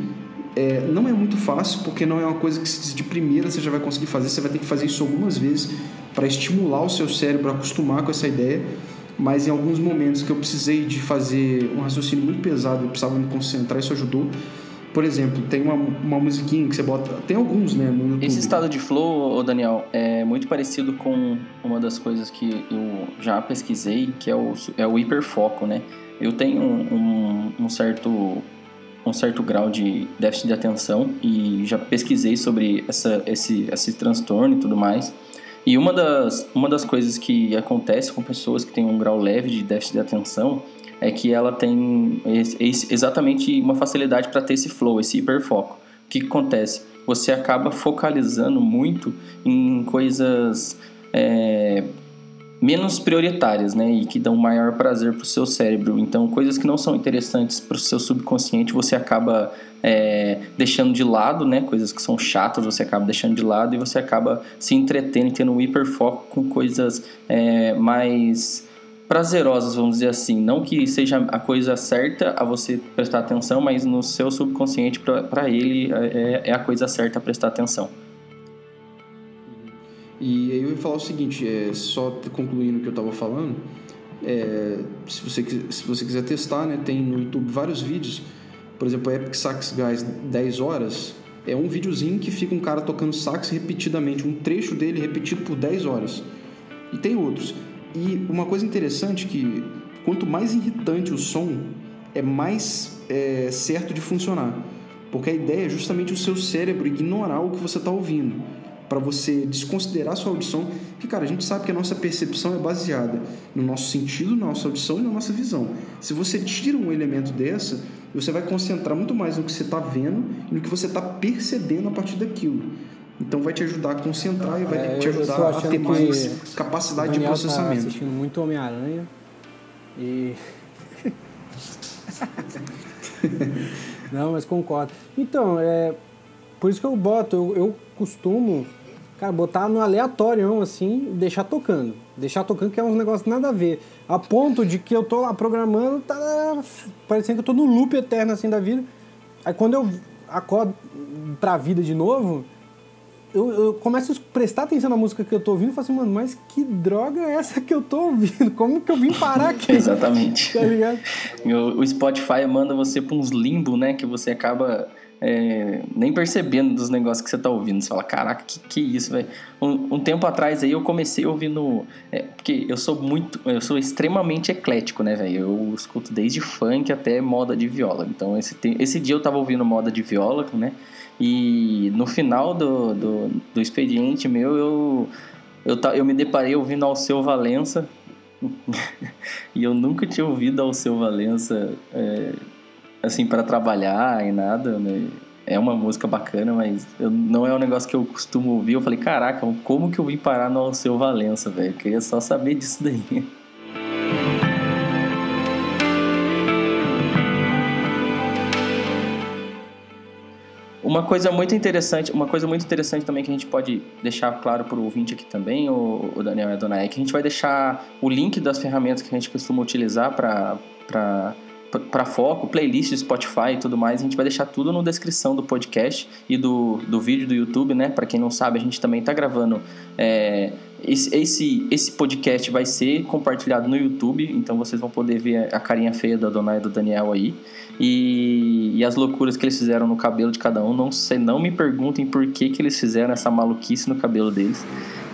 é, não é muito fácil, porque não é uma coisa que de primeira você já vai conseguir fazer, você vai ter que fazer isso algumas vezes para estimular o seu cérebro a acostumar com essa ideia. Mas em alguns momentos que eu precisei de fazer um raciocínio muito pesado, eu precisava me concentrar, isso ajudou. Por exemplo, tem uma, uma musiquinha que você bota. Tem alguns, né, no YouTube. Esse estado de flow, Daniel, é muito parecido com uma das coisas que eu já pesquisei, que é o, é o hiperfoco, né? Eu tenho um, um, certo um certo grau de déficit de atenção e já pesquisei sobre essa, esse, esse transtorno e tudo mais. E uma das, uma das coisas que acontece com pessoas que têm um grau leve de déficit de atenção é que ela tem exatamente uma facilidade para ter esse flow, esse hiperfoco. O que, que acontece? Você acaba focalizando muito em coisas é, menos prioritárias, né, e que dão maior prazer para o seu cérebro. Então, coisas que não são interessantes para o seu subconsciente, você acaba é, deixando de lado, né, coisas que são chatas, você acaba deixando de lado e você acaba se entretendo tendo um hiperfoco com coisas é, mais prazerosas, vamos dizer assim. Não que seja a coisa certa a você prestar atenção, mas no seu subconsciente, para ele, é, é a coisa certa a prestar atenção. E aí eu ia falar o seguinte, é, só concluindo o que eu estava falando, é, se, você, se você quiser testar, né, tem no YouTube vários vídeos, por exemplo, Epic Sax Guys 10 horas, é um videozinho que fica um cara tocando sax repetidamente, um trecho dele repetido por 10 horas. E tem outros. E uma coisa interessante que quanto mais irritante o som, é mais é, certo de funcionar. Porque a ideia é justamente o seu cérebro ignorar o que você está ouvindo para você desconsiderar sua audição, que cara, a gente sabe que a nossa percepção é baseada no nosso sentido, na nossa audição e na nossa visão. Se você tira um elemento dessa, você vai concentrar muito mais no que você está vendo e no que você está percebendo a partir daquilo. Então vai te ajudar a concentrar e vai é, te ajudar a ter mais capacidade de processamento. Tá assistindo muito Homem-Aranha e Não, mas concordo. Então, é por isso que eu boto, eu, eu costumo Cara, botar no aleatório, assim, deixar tocando. Deixar tocando que é um negócio nada a ver. A ponto de que eu tô lá programando, tá parecendo que eu tô no loop eterno, assim, da vida. Aí quando eu acordo pra vida de novo, eu, eu, começo a prestar atenção na música que eu tô ouvindo e falo assim, mano, mas que droga é essa que eu tô ouvindo? Como que eu vim parar aqui? Exatamente. tá ligado? O, Spotify manda você pra uns limbo, né? Que você acaba é, nem percebendo dos negócios que você tá ouvindo. Você fala, caraca, que que é isso, velho? Um, um, tempo atrás aí eu comecei ouvindo. É, porque eu sou muito. Eu sou extremamente eclético, né, velho? Eu escuto desde funk até moda de viola. Então esse, esse dia eu tava ouvindo moda de viola, né? E no final do, do, do expediente meu, eu, eu, eu me deparei ouvindo Alceu Valença. e eu nunca tinha ouvido Alceu Valença. É, assim, para trabalhar e nada, né? É uma música bacana, mas eu, não é um negócio que eu costumo ouvir. Eu falei, caraca, como que eu vim parar no seu Valença, velho? Queria só saber disso daí. Uma coisa muito interessante, uma coisa muito interessante também que a gente pode deixar claro para o ouvinte aqui também, o, o Daniel e a Dona é que a gente vai deixar o link das ferramentas que a gente costuma utilizar para para foco, playlist, Spotify e tudo mais, a gente vai deixar tudo na descrição do podcast e do, do vídeo do YouTube, né? Para quem não sabe, a gente também está gravando. É, esse, esse, esse podcast vai ser compartilhado no YouTube, então vocês vão poder ver a carinha feia da Dona e do Daniel aí. E, e, as loucuras que eles fizeram no cabelo de cada um. Não sei, não me perguntem por que, que eles fizeram essa maluquice no cabelo deles.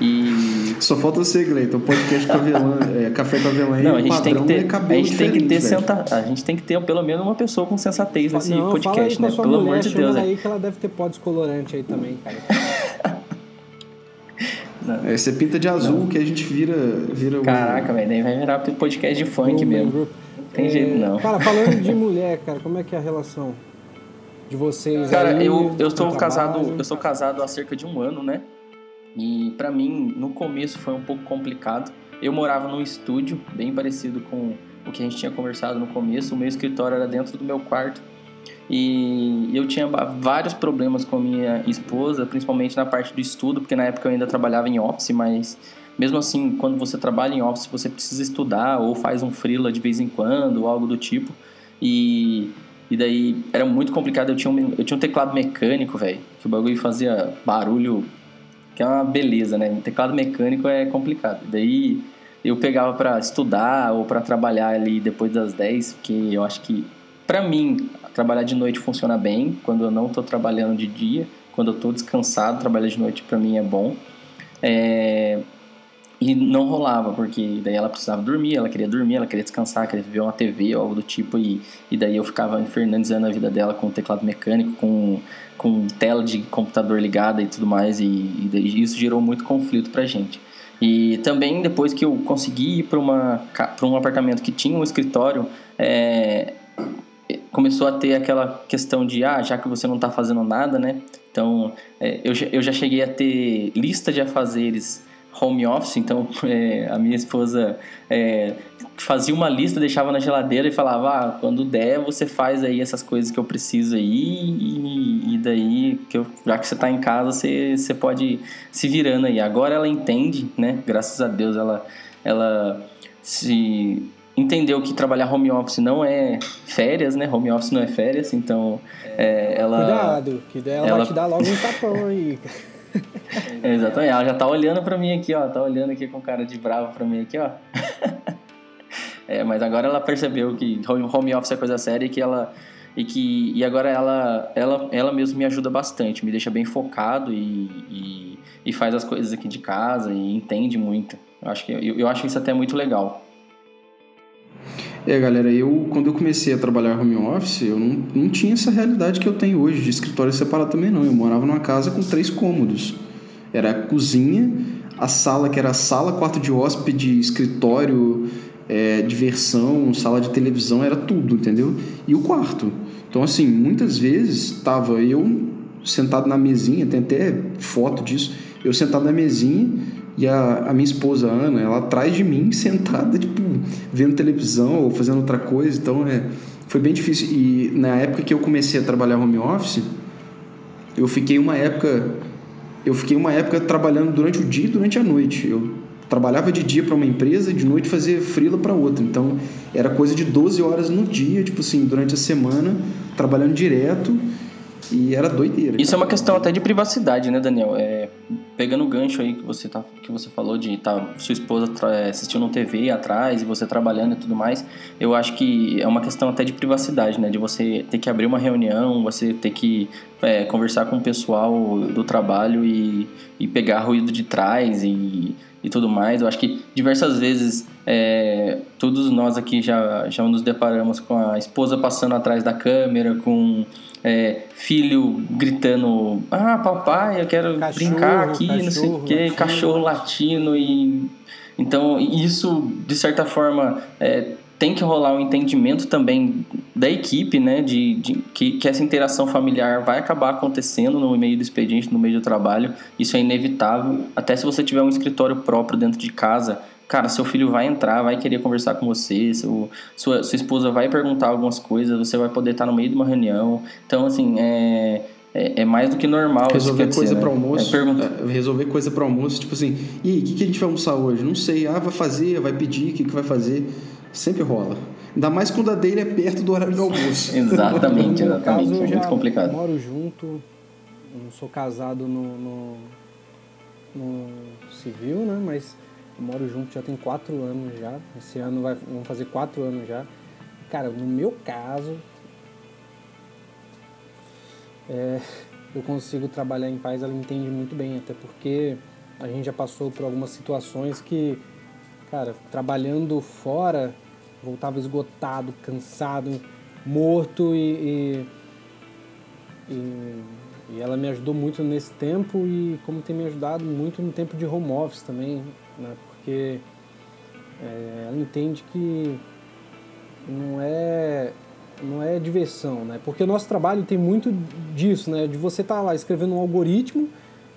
E. Só falta você, Gleiton. Podcast com avelã, é, café com avelã Não, a gente tem que ter. É a gente tem que ter senta, A gente tem que ter pelo menos uma pessoa com sensatez nesse não, podcast, né? Pelo amor de Deus. aí que ela deve ter pó descolorante aí também, cara. É, você pinta de azul não. que a gente vira. vira Caraca, velho, daí vai virar podcast de funk mesmo. Group. Tem é, jeito não. Cara, falando de mulher, cara, como é que é a relação de vocês Cara, aí, eu, eu sou casado, eu sou casado há cerca de um ano, né? E para mim, no começo foi um pouco complicado. Eu morava num estúdio bem parecido com o que a gente tinha conversado no começo. O meu escritório era dentro do meu quarto. E eu tinha vários problemas com minha esposa, principalmente na parte do estudo, porque na época eu ainda trabalhava em office, mas mesmo assim, quando você trabalha em office, você precisa estudar ou faz um freela de vez em quando, ou algo do tipo. E E daí era muito complicado. Eu tinha um, eu tinha um teclado mecânico, velho, que o bagulho fazia barulho, que é uma beleza, né? teclado mecânico é complicado. E daí eu pegava para estudar ou para trabalhar ali depois das 10, porque eu acho que, para mim, trabalhar de noite funciona bem quando eu não tô trabalhando de dia. Quando eu tô descansado, trabalhar de noite para mim é bom. É, e não rolava, porque daí ela precisava dormir, ela queria dormir, ela queria descansar, queria ver uma TV ou algo do tipo, e, e daí eu ficava infernizando a vida dela com teclado mecânico, com, com tela de computador ligada e tudo mais, e, e isso gerou muito conflito pra gente. E também depois que eu consegui ir para um apartamento que tinha um escritório, é, começou a ter aquela questão de, ah, já que você não está fazendo nada, né? Então, é, eu, eu já cheguei a ter lista de afazeres home office, então é, a minha esposa é, fazia uma lista, deixava na geladeira e falava, ah, quando der você faz aí essas coisas que eu preciso aí e, e daí, que eu, já que você está em casa, você, você pode se virando aí. Agora ela entende, né, graças a Deus ela, ela se entendeu que trabalhar home office não é férias, né, home office não é férias, então é, ela... Cuidado, que ela, ela vai te dar logo um tapão aí, é, exatamente. Ela já tá olhando pra mim aqui, ó. Tá olhando aqui com cara de bravo pra mim aqui, ó. é, mas agora ela percebeu que home office é coisa séria e que ela e que e agora ela ela ela mesmo me ajuda bastante, me deixa bem focado e, e, e faz as coisas aqui de casa e entende muito. Eu acho que eu, eu acho isso até muito legal. É, galera, eu quando eu comecei a trabalhar home office, eu não, não tinha essa realidade que eu tenho hoje de escritório separado também não. Eu morava numa casa com três cômodos. Era a cozinha, a sala que era a sala, quarto de hóspede, escritório, é, diversão, sala de televisão, era tudo, entendeu? E o quarto. Então, assim, muitas vezes estava eu sentado na mesinha, tem até foto disso, eu sentado na mesinha e a, a minha esposa, Ana, ela atrás de mim, sentada, tipo, vendo televisão ou fazendo outra coisa. Então, é, foi bem difícil. E na época que eu comecei a trabalhar home office, eu fiquei uma época... Eu fiquei uma época trabalhando durante o dia e durante a noite. Eu trabalhava de dia para uma empresa e de noite fazia frila para outra. Então, era coisa de 12 horas no dia, tipo assim, durante a semana, trabalhando direto e era doideira. Isso cara. é uma questão até de privacidade, né, Daniel? É, pegando o gancho aí que você, tá, que você falou de tá, sua esposa é, assistindo TV atrás e você trabalhando e tudo mais, eu acho que é uma questão até de privacidade, né? De você ter que abrir uma reunião, você ter que é, conversar com o pessoal do trabalho e, e pegar ruído de trás e, e tudo mais. Eu acho que diversas vezes é, todos nós aqui já, já nos deparamos com a esposa passando atrás da câmera, com é, filho gritando: Ah, papai, eu quero cachorro, brincar aqui, cachorro, não sei o quê, cachorro latino. E, então, isso, de certa forma, é, tem que rolar um entendimento também da equipe, né? De, de que, que, essa interação familiar vai acabar acontecendo no meio do expediente, no meio do trabalho. Isso é inevitável. Até se você tiver um escritório próprio dentro de casa, cara, seu filho vai entrar, vai querer conversar com você, seu, sua, sua esposa vai perguntar algumas coisas, você vai poder estar no meio de uma reunião. Então, assim, é, é, é mais do que normal. Resolver coisa né? para almoço. É, pergunta... É, resolver coisa para almoço, tipo assim, e o que, que a gente vai almoçar hoje? Não sei. Ah, vai fazer, vai pedir, o que, que vai fazer? Sempre rola. Ainda mais quando a dele é perto do horário do almoço. exatamente, exatamente. Caso, é muito complicado. moro junto, não sou casado no, no, no civil, né? Mas eu moro junto já tem quatro anos já. Esse ano vai, vamos fazer quatro anos já. Cara, no meu caso, é, eu consigo trabalhar em paz, ela entende muito bem, até porque a gente já passou por algumas situações que, cara, trabalhando fora, voltava esgotado, cansado, morto e, e, e, e ela me ajudou muito nesse tempo e como tem me ajudado muito no tempo de home office também, né? Porque é, ela entende que não é não é diversão, né? Porque o nosso trabalho tem muito disso, né? De você estar tá lá escrevendo um algoritmo,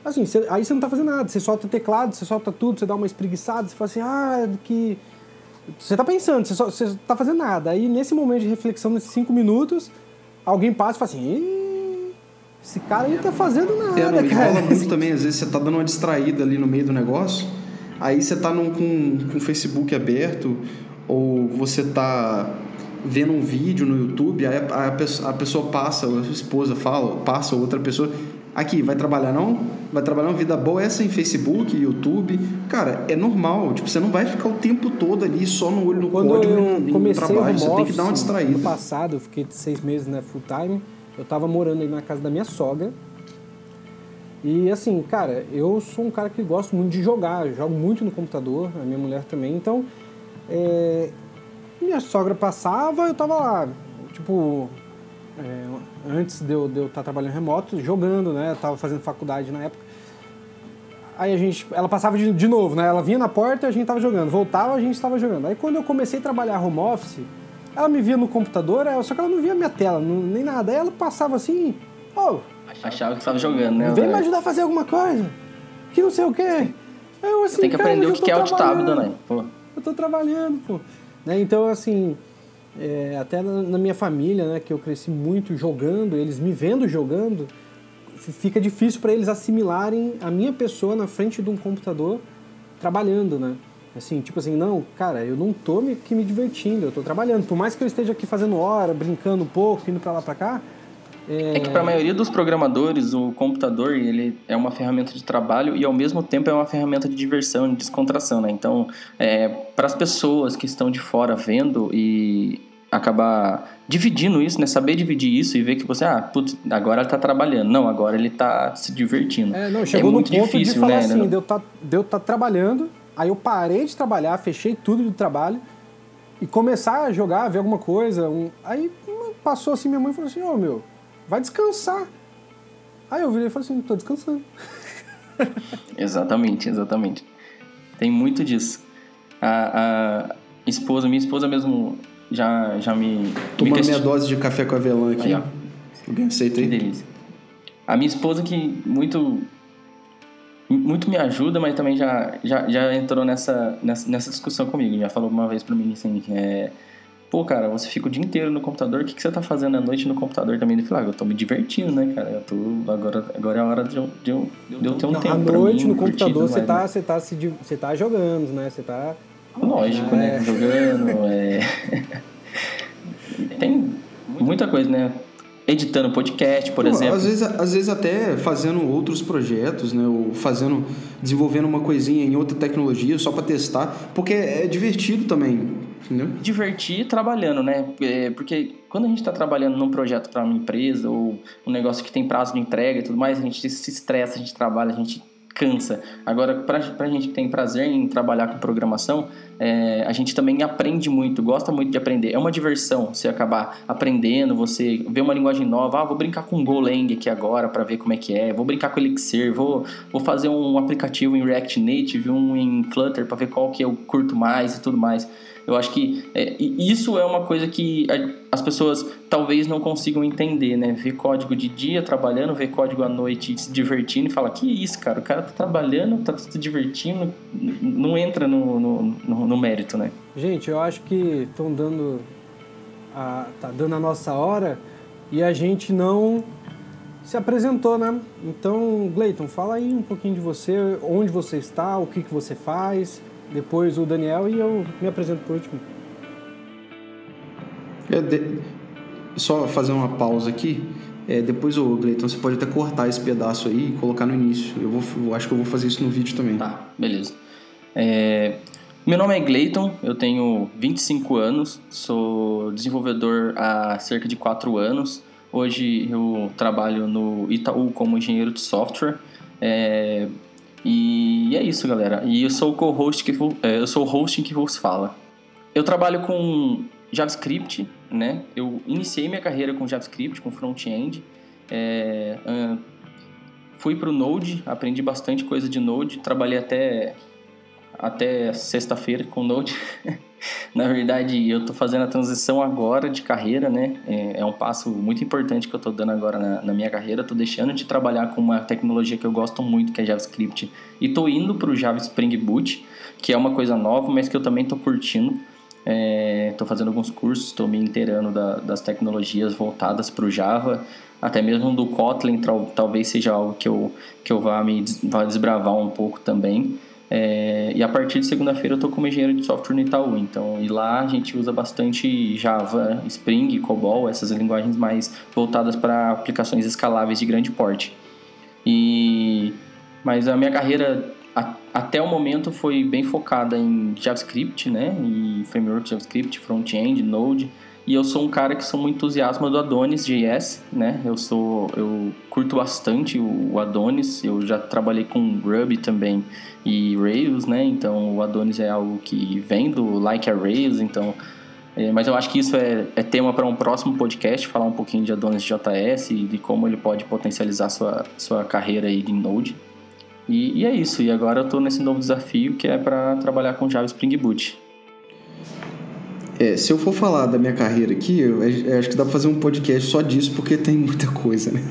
assim, você, aí você não está fazendo nada, você solta o teclado, você solta tudo, você dá uma espreguiçada, você fala assim, ah, que... Você está pensando, você, só, você tá fazendo nada. Aí nesse momento de reflexão, nesses cinco minutos, alguém passa e fala assim, esse cara aí não tá fazendo nada, é, não, cara. rola muito também, às vezes você tá dando uma distraída ali no meio do negócio, Aí você tá num, com, com o Facebook aberto, ou você tá vendo um vídeo no YouTube, aí a, a, a pessoa passa, a sua esposa fala, passa outra pessoa, aqui, vai trabalhar não? Vai trabalhar uma vida boa essa em Facebook, YouTube? Cara, é normal, tipo, você não vai ficar o tempo todo ali só no olho no Quando código eu comecei trabalho, você tem que dar uma distraída. No passado, eu fiquei seis meses, né, full time, eu tava morando aí na casa da minha sogra, e assim, cara, eu sou um cara que gosto muito de jogar, jogo muito no computador, a minha mulher também, então é, minha sogra passava, eu tava lá, tipo, é, antes de eu estar de eu tá trabalhando remoto, jogando, né? Eu tava fazendo faculdade na época. Aí a gente, ela passava de, de novo, né? Ela vinha na porta e a gente tava jogando, voltava a gente estava jogando. Aí quando eu comecei a trabalhar home office, ela me via no computador, só que ela não via minha tela, não, nem nada. Aí ela passava assim, oh, Achava que estava jogando, né? vem me ajudar a fazer alguma coisa, que não sei o quê. Aí eu assim, Tem que cara, aprender o que é alt tab, dona. Pô. eu tô trabalhando, pô. Né? Então, assim, é, até na, na minha família, né, que eu cresci muito jogando, eles me vendo jogando, fica difícil para eles assimilarem a minha pessoa na frente de um computador trabalhando, né? Assim, tipo assim, não, cara, eu não tô me, aqui me divertindo, eu tô trabalhando. Por mais que eu esteja aqui fazendo hora, brincando um pouco, indo pra lá pra cá, É que para a maioria dos programadores, o computador ele é uma ferramenta de trabalho e ao mesmo tempo é uma ferramenta de diversão, de descontração, né? Então, é, para as pessoas que estão de fora vendo e acabar dividindo isso, né? Saber dividir isso e ver que você, ah, putz, agora ele tá trabalhando. Não, agora ele tá se divertindo. É, não, chegou muito no ponto difícil, de falar né? assim, de eu tá, de eu tá trabalhando, aí eu parei de trabalhar, fechei tudo do trabalho e começar a jogar, ver alguma coisa. um- aí hum, passou assim, minha mãe falou assim, ô meu, vai descansar. Aí eu virei e falei assim, tô descansando. Exatamente, exatamente. Tem muito disso. A, a esposa, minha esposa mesmo já, já me. me Tomando questi- minha dose de café com avelã aqui. Aí, ó. Alguém aceita Que aí? delícia. A minha esposa que muito muito me ajuda, mas também já, já, já entrou nessa, nessa, nessa discussão comigo. Já falou uma vez pra mim assim, é, pô, cara, você fica o dia inteiro no computador, o que, que você tá fazendo à noite no computador também? Ele falou, ah, eu tô me divertindo, né, cara? Eu tô, agora, agora é a hora de eu, de eu, de eu ter um Não, tempo à noite mim, no computador você mais, tá, né? você tá, se, você tá jogando, né? Você tá... Lógico, né? É. Jogando, é... Tem muita coisa, né? Editando podcast, por Pô, exemplo. Às vezes, às vezes até fazendo outros projetos, né? Ou fazendo, desenvolvendo uma coisinha em outra tecnologia só para testar, porque é divertido também, entendeu? divertir trabalhando, né? É, Porque quando a gente está trabalhando num projeto para uma empresa ou um negócio que tem prazo de entrega e tudo mais, a gente se estressa, a gente trabalha, a gente cansa. Agora, para a gente que tem prazer em trabalhar com programação, é, a gente também aprende muito, gosta muito de aprender. É uma diversão você acabar aprendendo, você ver uma linguagem nova. Ah, vou brincar com Golang aqui agora para ver como é que é. Vou brincar com Elixir, vou, vou fazer um aplicativo em React Native, um em Flutter para ver qual que eu curto mais e tudo mais. Eu acho que é, isso é uma coisa que as pessoas talvez não consigam entender, né? Ver código de dia trabalhando, ver código à noite se divertindo e falar: que isso, cara? O cara tá trabalhando, tá se divertindo, não entra no, no, no- no mérito, né? Gente, eu acho que estão dando a, tá dando a nossa hora e a gente não se apresentou, né? Então, Gleiton, fala aí um pouquinho de você, onde você está, o que, que você faz, depois o Daniel e eu me apresento por último. É, de- Só fazer uma pausa aqui. É, depois, ô Gleiton, você pode até cortar esse pedaço aí e colocar no início. Eu, vou, eu acho que eu vou fazer isso no vídeo também. Tá, beleza. É, meu nome é Gleiton, eu tenho 25 anos, sou desenvolvedor há cerca de 4 anos. Hoje eu trabalho no Itaú como engenheiro de software. É, e é isso, galera. E eu sou o co-host que é, eu sou o host que vos fala. Eu trabalho com JavaScript, né? Eu iniciei minha carreira com JavaScript, com front-end. É, fui para o Node, aprendi bastante coisa de Node, trabalhei até até sexta-feira com Node. Na verdade, eu estou fazendo a transição agora de carreira, né? É, é um passo muito importante que eu estou dando agora na, na minha carreira. Estou deixando de trabalhar com uma tecnologia que eu gosto muito, que é JavaScript, e estou indo para o Java Spring Boot, que é uma coisa nova, mas que eu também estou curtindo. Estou fazendo alguns cursos, estou me inteirando da- das tecnologias voltadas para o Java, até mesmo do Kotlin, tal- talvez seja algo que eu, que eu vá me vá desbravar um pouco também. É, e a partir de segunda-feira eu estou como engenheiro de software no Itaú. Então, e lá a gente usa bastante Java, Spring, COBOL, essas linguagens mais voltadas para aplicações escaláveis de grande porte. E mas a minha carreira a, até o momento foi bem focada em JavaScript, né? E framework JavaScript, front-end, Node. E eu sou um cara que sou muito entusiasta do Adonis JS, né? Eu sou eu curto bastante o Adonis. Eu já trabalhei com Ruby também e Rails, né? Então o Adonis é algo que vem do Like a Rails, então é, mas eu acho que isso é, é tema para um próximo podcast, falar um pouquinho de Adonis JS e de como ele pode potencializar sua, sua carreira aí de Node. E, e é isso, e agora eu estou nesse novo desafio que é para trabalhar com Java Spring Boot. É, se eu for falar da minha carreira aqui, eu, eu acho que dá para fazer um podcast só disso, porque tem muita coisa, né?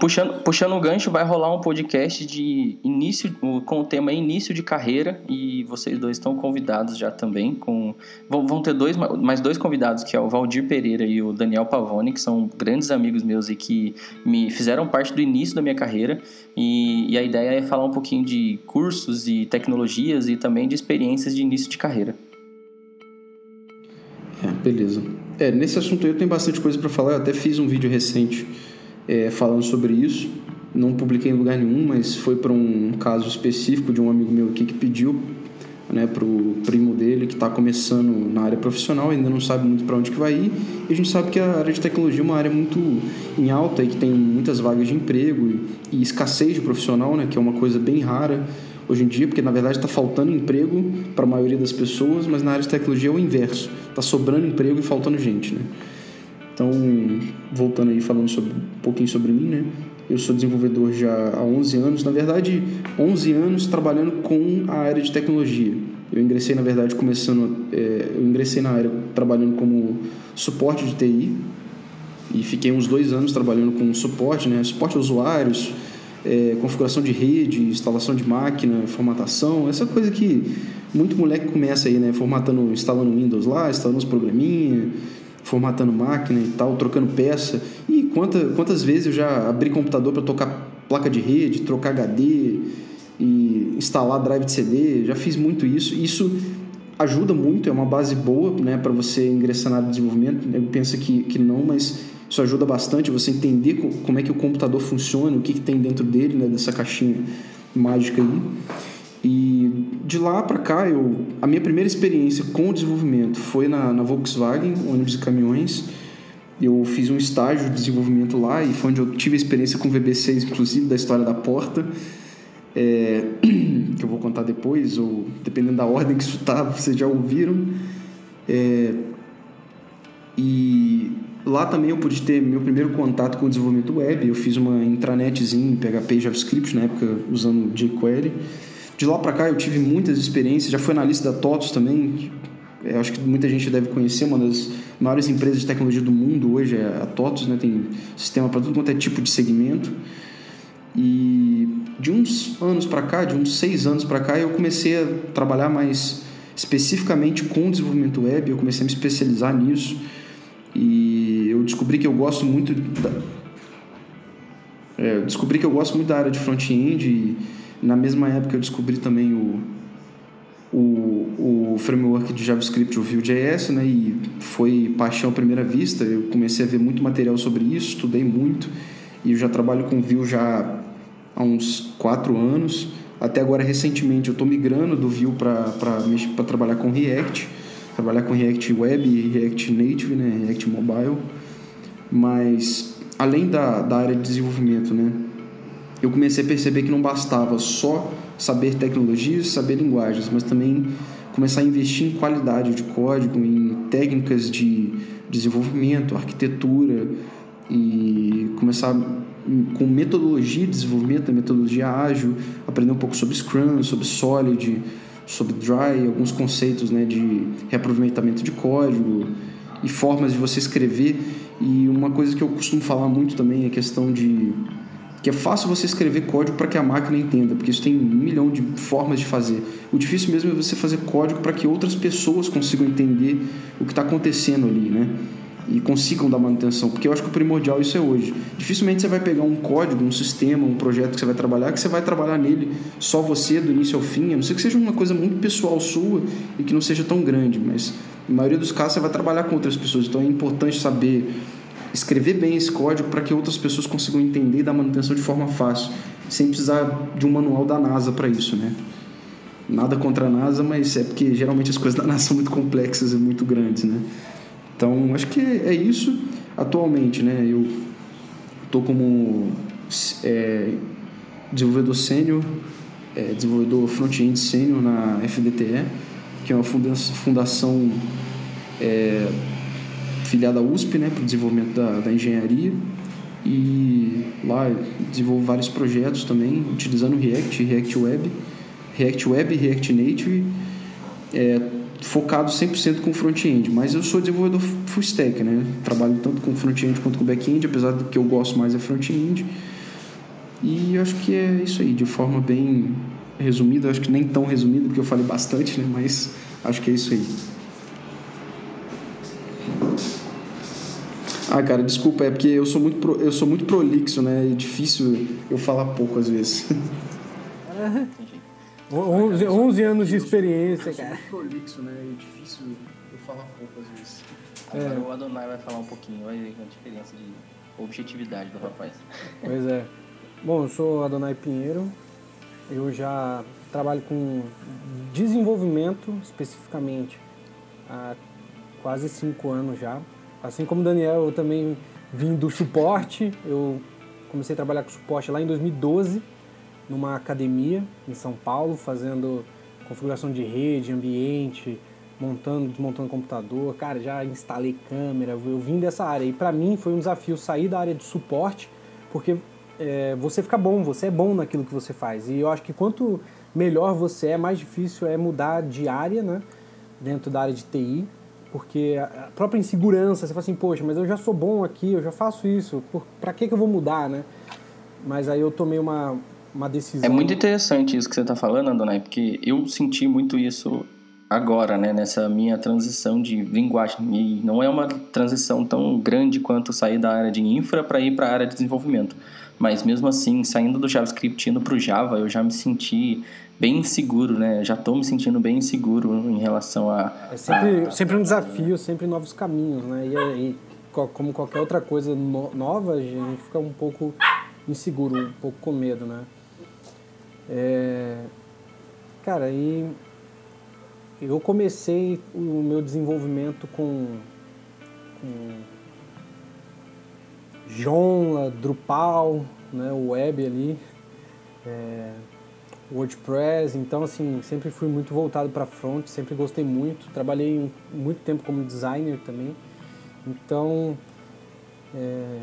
Puxando, puxando o gancho, vai rolar um podcast de início, com o tema início de carreira e vocês dois estão convidados já também. Com, vão, vão ter dois, mais dois convidados, que é o Valdir Pereira e o Daniel Pavone, que são grandes amigos meus e que me fizeram parte do início da minha carreira. E, e a ideia é falar um pouquinho de cursos e tecnologias e também de experiências de início de carreira. É, beleza. É, nesse assunto eu tenho bastante coisa para falar. Eu até fiz um vídeo recente é, falando sobre isso. Não publiquei em lugar nenhum, mas foi para um caso específico de um amigo meu aqui que pediu né, para o primo dele que está começando na área profissional, ainda não sabe muito para onde que vai ir. E a gente sabe que a área de tecnologia é uma área muito em alta e que tem muitas vagas de emprego e, e escassez de profissional, né, que é uma coisa bem rara hoje em dia, porque na verdade está faltando emprego para a maioria das pessoas, mas na área de tecnologia é o inverso, está sobrando emprego e faltando gente, né? Então, voltando aí falando sobre, um pouquinho sobre mim, né? Eu sou desenvolvedor já há 11 anos, na verdade, 11 anos trabalhando com a área de tecnologia. Eu ingressei, na verdade, começando, é, eu ingressei na área trabalhando como suporte de TI e fiquei uns dois anos trabalhando com suporte, né? Suporte a usuários, é, configuração de rede, instalação de máquina, formatação, essa coisa que muito moleque começa aí, né? Formatando, instalando Windows lá, instalando os programinha formatando máquina e tal, trocando peça. E quanta, quantas vezes eu já abri computador para tocar placa de rede, trocar HD e instalar drive de CD, já fiz muito isso. Isso ajuda muito, é uma base boa né, para você ingressar na área de desenvolvimento. Eu penso que, que não, mas isso ajuda bastante você entender como é que o computador funciona, o que, que tem dentro dele, né, dessa caixinha mágica aí. E de lá para cá, eu, a minha primeira experiência com o desenvolvimento foi na, na Volkswagen, ônibus e caminhões. Eu fiz um estágio de desenvolvimento lá e foi onde eu tive a experiência com o VB6, inclusive, da história da porta, é, que eu vou contar depois, ou dependendo da ordem que isso tá, vocês já ouviram. É, e lá também eu pude ter meu primeiro contato com o desenvolvimento web. Eu fiz uma intranetzinha em PHP e JavaScript, na época usando jQuery. De lá para cá eu tive muitas experiências, já foi na lista da TOTOS também, eu acho que muita gente deve conhecer, uma das maiores empresas de tecnologia do mundo hoje é a TOTOS, né? tem sistema para tudo quanto é tipo de segmento. E de uns anos para cá, de uns seis anos para cá, eu comecei a trabalhar mais especificamente com desenvolvimento web, eu comecei a me especializar nisso e eu descobri que eu gosto muito da, é, descobri que eu gosto muito da área de front-end e na mesma época eu descobri também o, o, o framework de JavaScript, o Vue.js, né? E foi paixão à primeira vista. Eu comecei a ver muito material sobre isso, estudei muito. E eu já trabalho com Vue já há uns quatro anos. Até agora, recentemente, eu estou migrando do Vue para trabalhar com React. Trabalhar com React Web React Native, né? React Mobile. Mas, além da, da área de desenvolvimento, né? eu comecei a perceber que não bastava só saber tecnologias, saber linguagens, mas também começar a investir em qualidade de código, em técnicas de desenvolvimento, arquitetura e começar com metodologia de desenvolvimento, metodologia ágil, aprender um pouco sobre Scrum, sobre Solid, sobre Dry, alguns conceitos né, de reaproveitamento de código e formas de você escrever. E uma coisa que eu costumo falar muito também é a questão de que é fácil você escrever código para que a máquina entenda, porque isso tem um milhão de formas de fazer. O difícil mesmo é você fazer código para que outras pessoas consigam entender o que está acontecendo ali, né? E consigam dar manutenção, porque eu acho que o primordial isso é hoje. Dificilmente você vai pegar um código, um sistema, um projeto que você vai trabalhar, que você vai trabalhar nele só você, do início ao fim, a não ser que seja uma coisa muito pessoal sua e que não seja tão grande, mas na maioria dos casos você vai trabalhar com outras pessoas, então é importante saber escrever bem esse código para que outras pessoas consigam entender e dar manutenção de forma fácil, sem precisar de um manual da NASA para isso, né? Nada contra a NASA, mas é porque geralmente as coisas da NASA são muito complexas e muito grandes, né? Então, acho que é isso atualmente, né? Eu estou como é, desenvolvedor sênior, é, desenvolvedor front-end sênior na FDTE, que é uma fundação é, filiada à USP, né, para o desenvolvimento da, da engenharia. E lá desenvolvo vários projetos também, utilizando React, React Web, React Web, React Native. É, focado 100% com front-end, mas eu sou desenvolvedor full stack, né? Trabalho tanto com front-end quanto com back-end, apesar do que eu gosto mais é front-end. E eu acho que é isso aí, de forma bem resumida, acho que nem tão resumida, porque eu falei bastante, né? Mas acho que é isso aí. Ah, cara, desculpa, é porque eu sou muito, pro, eu sou muito prolixo, né? É difícil eu falar pouco às vezes. 11, 11 anos de experiência, cara. É prolixo, né? É difícil eu falar pouco às vezes. Agora é. o Adonai vai falar um pouquinho, vai ver a diferença de objetividade do rapaz. Pois é. Bom, eu sou Adonai Pinheiro. Eu já trabalho com desenvolvimento especificamente há quase cinco anos já. Assim como o Daniel, eu também vim do suporte. Eu comecei a trabalhar com suporte lá em 2012 numa academia em São Paulo, fazendo configuração de rede, ambiente, montando, desmontando computador. Cara, já instalei câmera, eu vim dessa área. E para mim foi um desafio sair da área de suporte, porque é, você fica bom, você é bom naquilo que você faz. E eu acho que quanto melhor você é, mais difícil é mudar de área, né? Dentro da área de TI, porque a própria insegurança, você fala assim, poxa, mas eu já sou bom aqui, eu já faço isso, para que, que eu vou mudar, né? Mas aí eu tomei uma, uma decisão. É muito interessante isso que você está falando, Adonai, porque eu senti muito isso agora, né, nessa minha transição de linguagem. E não é uma transição tão grande quanto sair da área de infra para ir para a área de desenvolvimento. Mas mesmo assim, saindo do JavaScript indo para o Java, eu já me senti bem inseguro, né? Já estou me sentindo bem inseguro em relação a. É sempre, a... sempre um desafio, sempre novos caminhos, né? E, e como qualquer outra coisa no, nova, a gente fica um pouco inseguro, um pouco com medo, né? É, cara, e eu comecei o meu desenvolvimento com, com Joomla, Drupal, né, o web ali, é, WordPress, então assim, sempre fui muito voltado para front, sempre gostei muito, trabalhei muito tempo como designer também, então, é,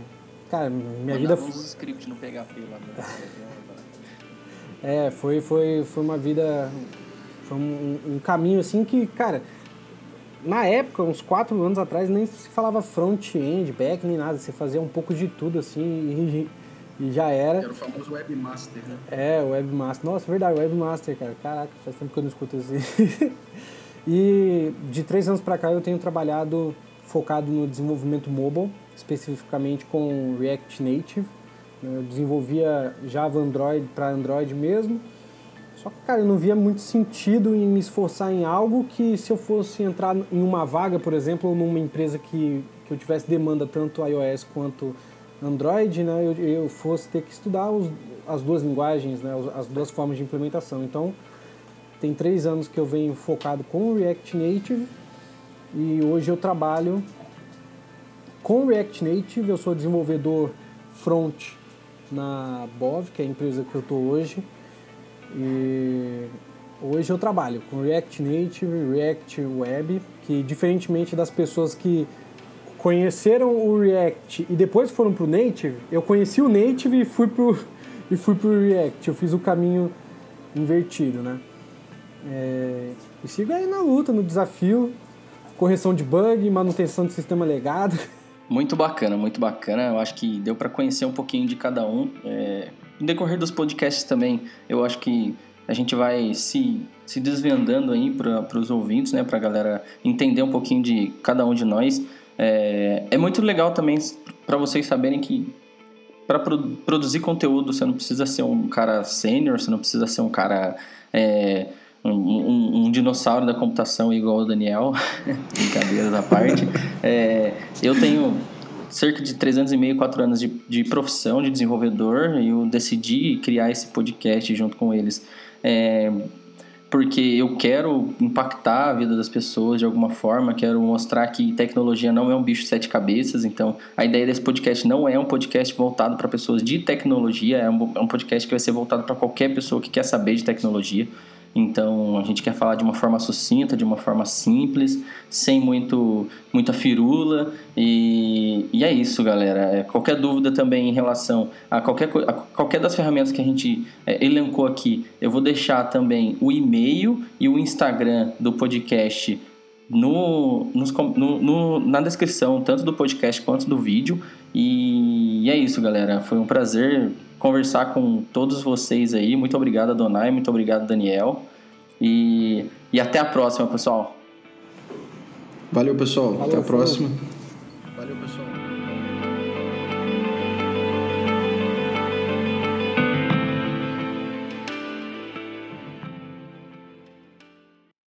cara, minha vida... Uns script no PHP lá, né? É, foi, foi, foi uma vida. Foi um, um, caminho assim que, cara, na época, uns quatro anos atrás, nem se falava front-end, back, nem nada. Você fazia um pouco de tudo assim e, e já era. Era o famoso webmaster, né? É, o webmaster. Nossa, verdade, webmaster, cara. Caraca, faz tempo que eu não escuto assim. e de três anos pra cá eu tenho trabalhado focado no desenvolvimento mobile, especificamente com React Native. Eu desenvolvia Java Android para Android mesmo. Só que, cara, eu não via muito sentido em me esforçar em algo que se eu fosse entrar em uma vaga, por exemplo, numa empresa que, que eu tivesse demanda tanto iOS quanto Android, né, eu, eu fosse ter que estudar os, as duas linguagens, né, as duas formas de implementação. Então, tem três anos que eu venho focado com o React Native e hoje eu trabalho com o React Native, eu sou desenvolvedor front na BOV, que é a empresa que eu estou hoje. E hoje eu trabalho com React Native, React Web, que diferentemente das pessoas que conheceram o React e depois foram para o Native, eu conheci o Native e fui pro e fui pro React. Eu fiz o caminho invertido, né? É, e sigo aí na luta, no desafio, correção de bug, manutenção de sistema legado. Muito bacana, muito bacana. Eu acho que deu para conhecer um pouquinho de cada um. É, no decorrer dos podcasts também, eu acho que a gente vai se, se desvendando aí para os ouvintes, né, para a galera entender um pouquinho de cada um de nós. É, é muito legal também para vocês saberem que para pro, produzir conteúdo você não precisa ser um cara sênior, você não precisa ser um cara é, um, um, um, dinossauro da computação igual o Daniel, brincadeiras à parte. É, eu tenho cerca de três anos e meio, quatro anos de, de profissão de desenvolvedor e eu decidi criar esse podcast junto com eles. É, porque eu quero impactar a vida das pessoas de alguma forma, quero mostrar que tecnologia não é um bicho de sete cabeças, então a ideia desse podcast não é um podcast voltado para pessoas de tecnologia, é um, é um podcast que vai ser voltado para qualquer pessoa que quer saber de tecnologia. Então a gente quer falar de uma forma sucinta, de uma forma simples, sem muito muita firula. E, e é isso, galera. É, qualquer dúvida também em relação a qualquer, a qualquer das ferramentas que a gente é, elencou aqui, eu vou deixar também o e-mail e o Instagram do podcast no, nos, no, no, na descrição, tanto do podcast quanto do vídeo. E, e é isso, galera. Foi um prazer conversar com todos vocês aí. Muito obrigado, Adonai. Muito obrigado, Daniel. E, e até a próxima, pessoal. Valeu, pessoal. Valeu, até a próxima. Valeu, pessoal.